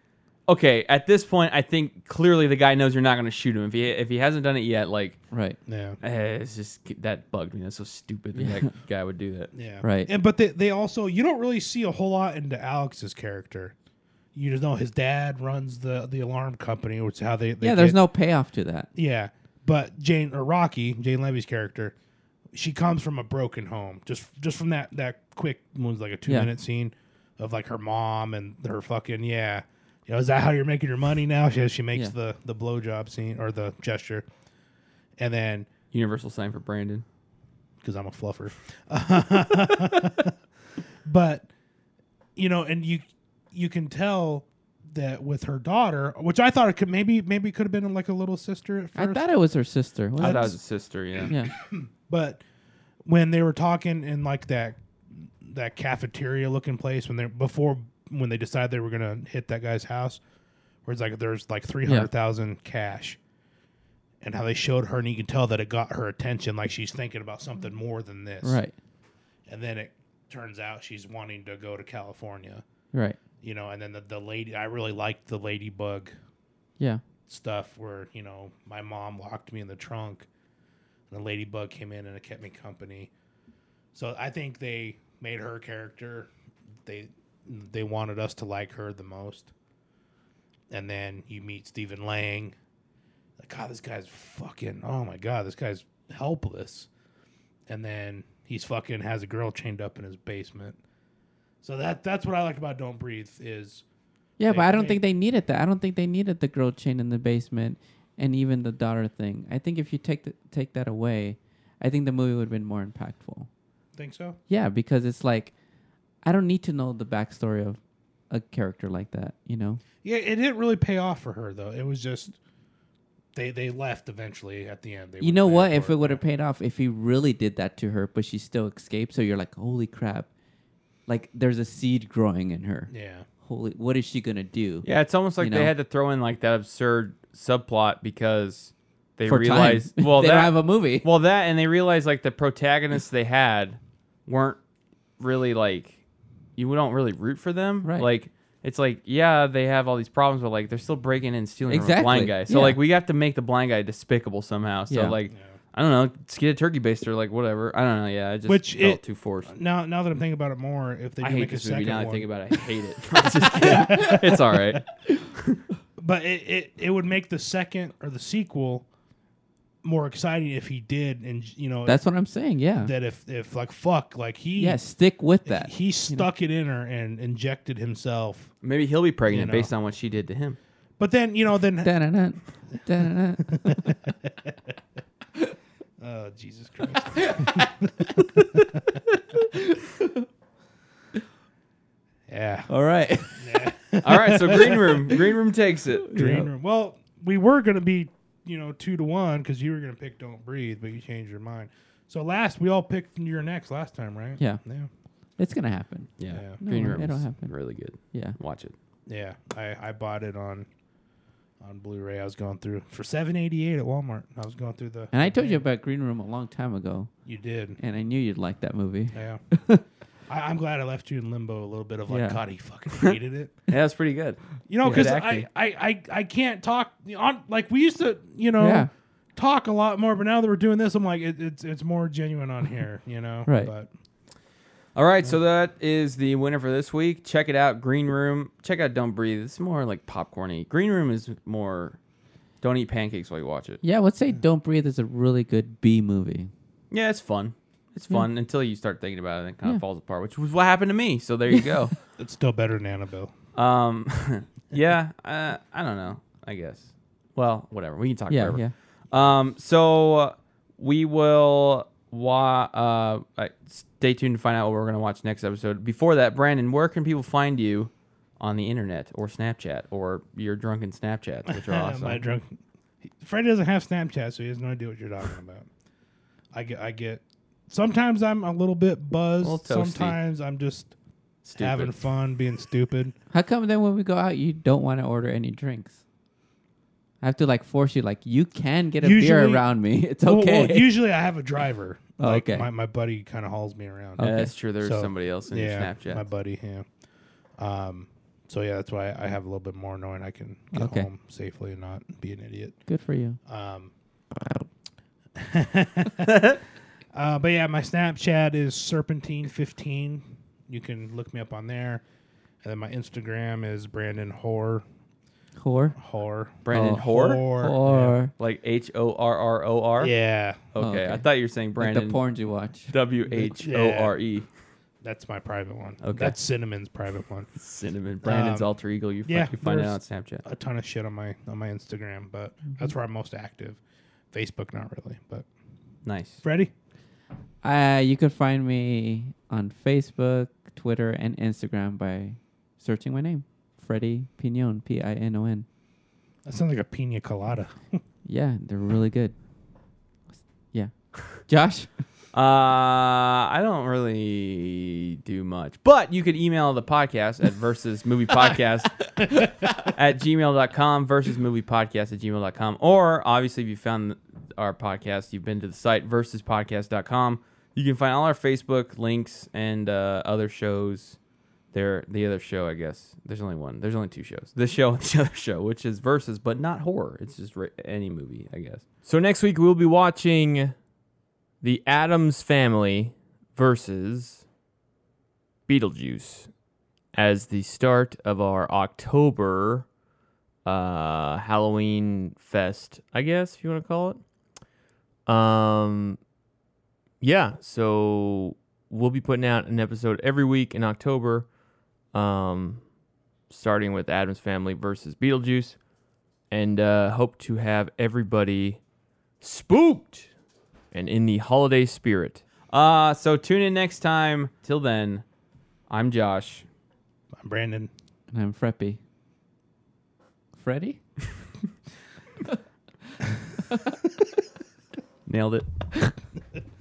okay, at this point, I think clearly the guy knows you're not gonna shoot him. If he if he hasn't done it yet, like Right. Yeah. eh, it's just that bugged me. That's so stupid that that guy would do that. Yeah. Right. And but they they also you don't really see a whole lot into Alex's character. You just know his dad runs the the alarm company, which is how they, they yeah, there's get- no payoff to that. Yeah, but Jane or Rocky, Jane Levy's character, she comes from a broken home. Just just from that that quick was like a two Yeah. minute scene of like her mom and her fucking yeah. You know, is that how you're making your money now? She she makes Yeah. the the blowjob scene or the gesture, and then Universal sign for Brandon. because I'm a fluffer. but you know, and you you can tell that with her daughter, which I thought it could maybe maybe could have been like a little sister at I thought it was her sister. I Was thought it? it was a sister. Yeah. yeah. but when they were talking in like that that cafeteria looking place when they before when they decided they were gonna hit that guy's house, where it's like there's like three hundred thousand cash, and how they showed her and you can tell that it got her attention, like she's thinking about something more than this, Right. And then it turns out she's wanting to go to California, Right. you know. And then the, the lady, I really liked the ladybug Yeah. stuff where you know my mom locked me in the trunk and the ladybug came in and it kept me company. So i think they made her character they they wanted us to like her the most. And then you meet stephen lang. Like god this guy's fucking oh my god this guy's helpless. And then he's fucking has a girl chained up in his basement. So that that's what i like about don't breathe is Yeah, They- but I don't they- think they needed that. I don't think they needed the girl chained in the basement and even the daughter thing. I think if you take the, take that away, I think the movie would have been more impactful. Think so? Yeah, because it's like I don't need to know the backstory of a character like that. You know? Yeah, it didn't really pay off for her though. It was just they they left eventually at the end. They you know what? If it would have paid off, if he really did that to her, but she still escaped, so you're like, holy crap! Like there's a seed growing in her. Yeah. Holy, what is she gonna do? Yeah, it's almost like You they know? had to throw in like that absurd subplot because they For time. realized well They that don't have a movie. well that and they realized like the protagonists they had weren't really like you don't really root for them. Right. Like it's like yeah they have all these problems but like they're still breaking in and stealing from a blind guy. So Yeah. like we have to make the blind guy despicable somehow. So Yeah. like I don't know, just get a turkey baster like whatever. I don't know. Yeah, it just Which felt it- too forced. Now now that I'm thinking about it more, if they do I hate make a this movie second now. I one, think about it. I hate it. I'm just kidding. it's all right. but it, it it would make the second or the sequel more exciting if he did, and you know That's what I'm saying. Yeah. that if if like fuck like he yeah. Stick with that. he stuck it in her and injected himself. Maybe he'll be pregnant You know. based on what she did to him. But then you know then Dun-dun-dun. Dun-dun-dun. Oh Jesus Christ. yeah. All right. All right, so green room, green room takes it. Green room. Well, we were gonna be, you know, two to one because you were gonna pick "Don't Breathe," but you changed your mind. So last, we all picked your next last time, right? Yeah. Yeah. It's gonna happen. Yeah, Yeah. green No, room it'll happen. really good. Yeah. Watch it. Yeah. I I bought it on on Blu-ray. I was going through for seven eighty eight at Walmart. I was going through the. And I told you about Green Room a long time ago, You did. and I knew you'd like that movie. Yeah. I, I'm glad I left you in limbo a little bit of like, Yeah. God, he fucking hated it. Yeah, that's pretty good. You know, because I. I, I, I can't talk on like we used to, you know, Yeah. talk a lot more. But now that we're doing this, I'm like, it, it's it's more genuine on here, you know. Right. But All right, so that is the winner for this week. Check it out, Green Room. Check out Don't Breathe. It's more like popcorny. Green Room is more. Don't eat pancakes while you watch it. Yeah, let's say Don't Breathe is a really good B movie. Yeah, it's fun. It's fun until you start thinking about it and it kind of Yeah. falls apart, which was what happened to me. So there you go. it's still better than Annabelle. um, yeah, uh, I don't know. I guess. Well, whatever. We can talk Yeah, forever. yeah. Um, so uh, we will wa- uh, stay tuned to find out what we're going to watch next episode. Before that, Brandon, where can people find you on the internet or Snapchat or your drunken Snapchats, which are awesome? My drunk. Freddie doesn't have Snapchat, so he has no idea what you're talking about. I get, I get. Sometimes I'm a little bit buzzed. Little. Sometimes I'm just Stupid. having fun, being stupid. How come then when we go out, you don't want to order any drinks? I have to like force you, like you can get a beer around me. It's Well- okay. Well, usually I have a driver. Oh, like okay. My, my buddy kind of hauls me around. Yeah, Okay. that's true. There's So, somebody else in yeah, your Snapchat. My buddy, yeah. Um, so yeah, that's why I have a little bit more knowing I can get Okay. home safely and not be an idiot. Good for you. Um, uh, but yeah, my Snapchat is Serpentine15. You can look me up on there. And then my Instagram is Brandon Hor. Whore. Hor. Brandon Oh, Hor? Or Like H O R R O R? Yeah. Okay. okay. I thought you were saying like Brandon the porns you watch. W H O R E. That's my private one. Okay. That's Cinnamon's private one. Cinnamon. Brandon's Um, alter ego. You, fi- yeah, you find it on there's- Snapchat. A ton of shit on my on my Instagram, but that's where I'm most active. Facebook, not really. But Nice. Freddie, Uh, you could find me on Facebook, Twitter, and Instagram by searching my name, Freddie Pinon, P I N O N. that sounds like a pina colada. Yeah, they're really good. Yeah, Josh. Uh, I don't really do much, but you could email the podcast at versus movie podcast at gmail.com versus movie podcast at gmail.com. Or obviously, if you found our podcast, you've been to the site versuspodcast.com. You can find all our Facebook links and uh, other shows. There, the other show, I guess. There's only one. There's only two shows. This show and the other show, which is versus, but not horror. It's just any movie, I guess. So next week we'll be watching the Addams Family versus Beetlejuice as the start of our October uh, Halloween fest, I guess if you want to call it. Um, yeah, so we'll be putting out an episode every week in October. Um, starting with Addams Family versus Beetlejuice, and uh, hope to have everybody spooked and in the holiday spirit. Uh, so tune in next time. Till then, I'm Josh. I'm Brandon. And I'm Freppy. Freddy? Nailed it.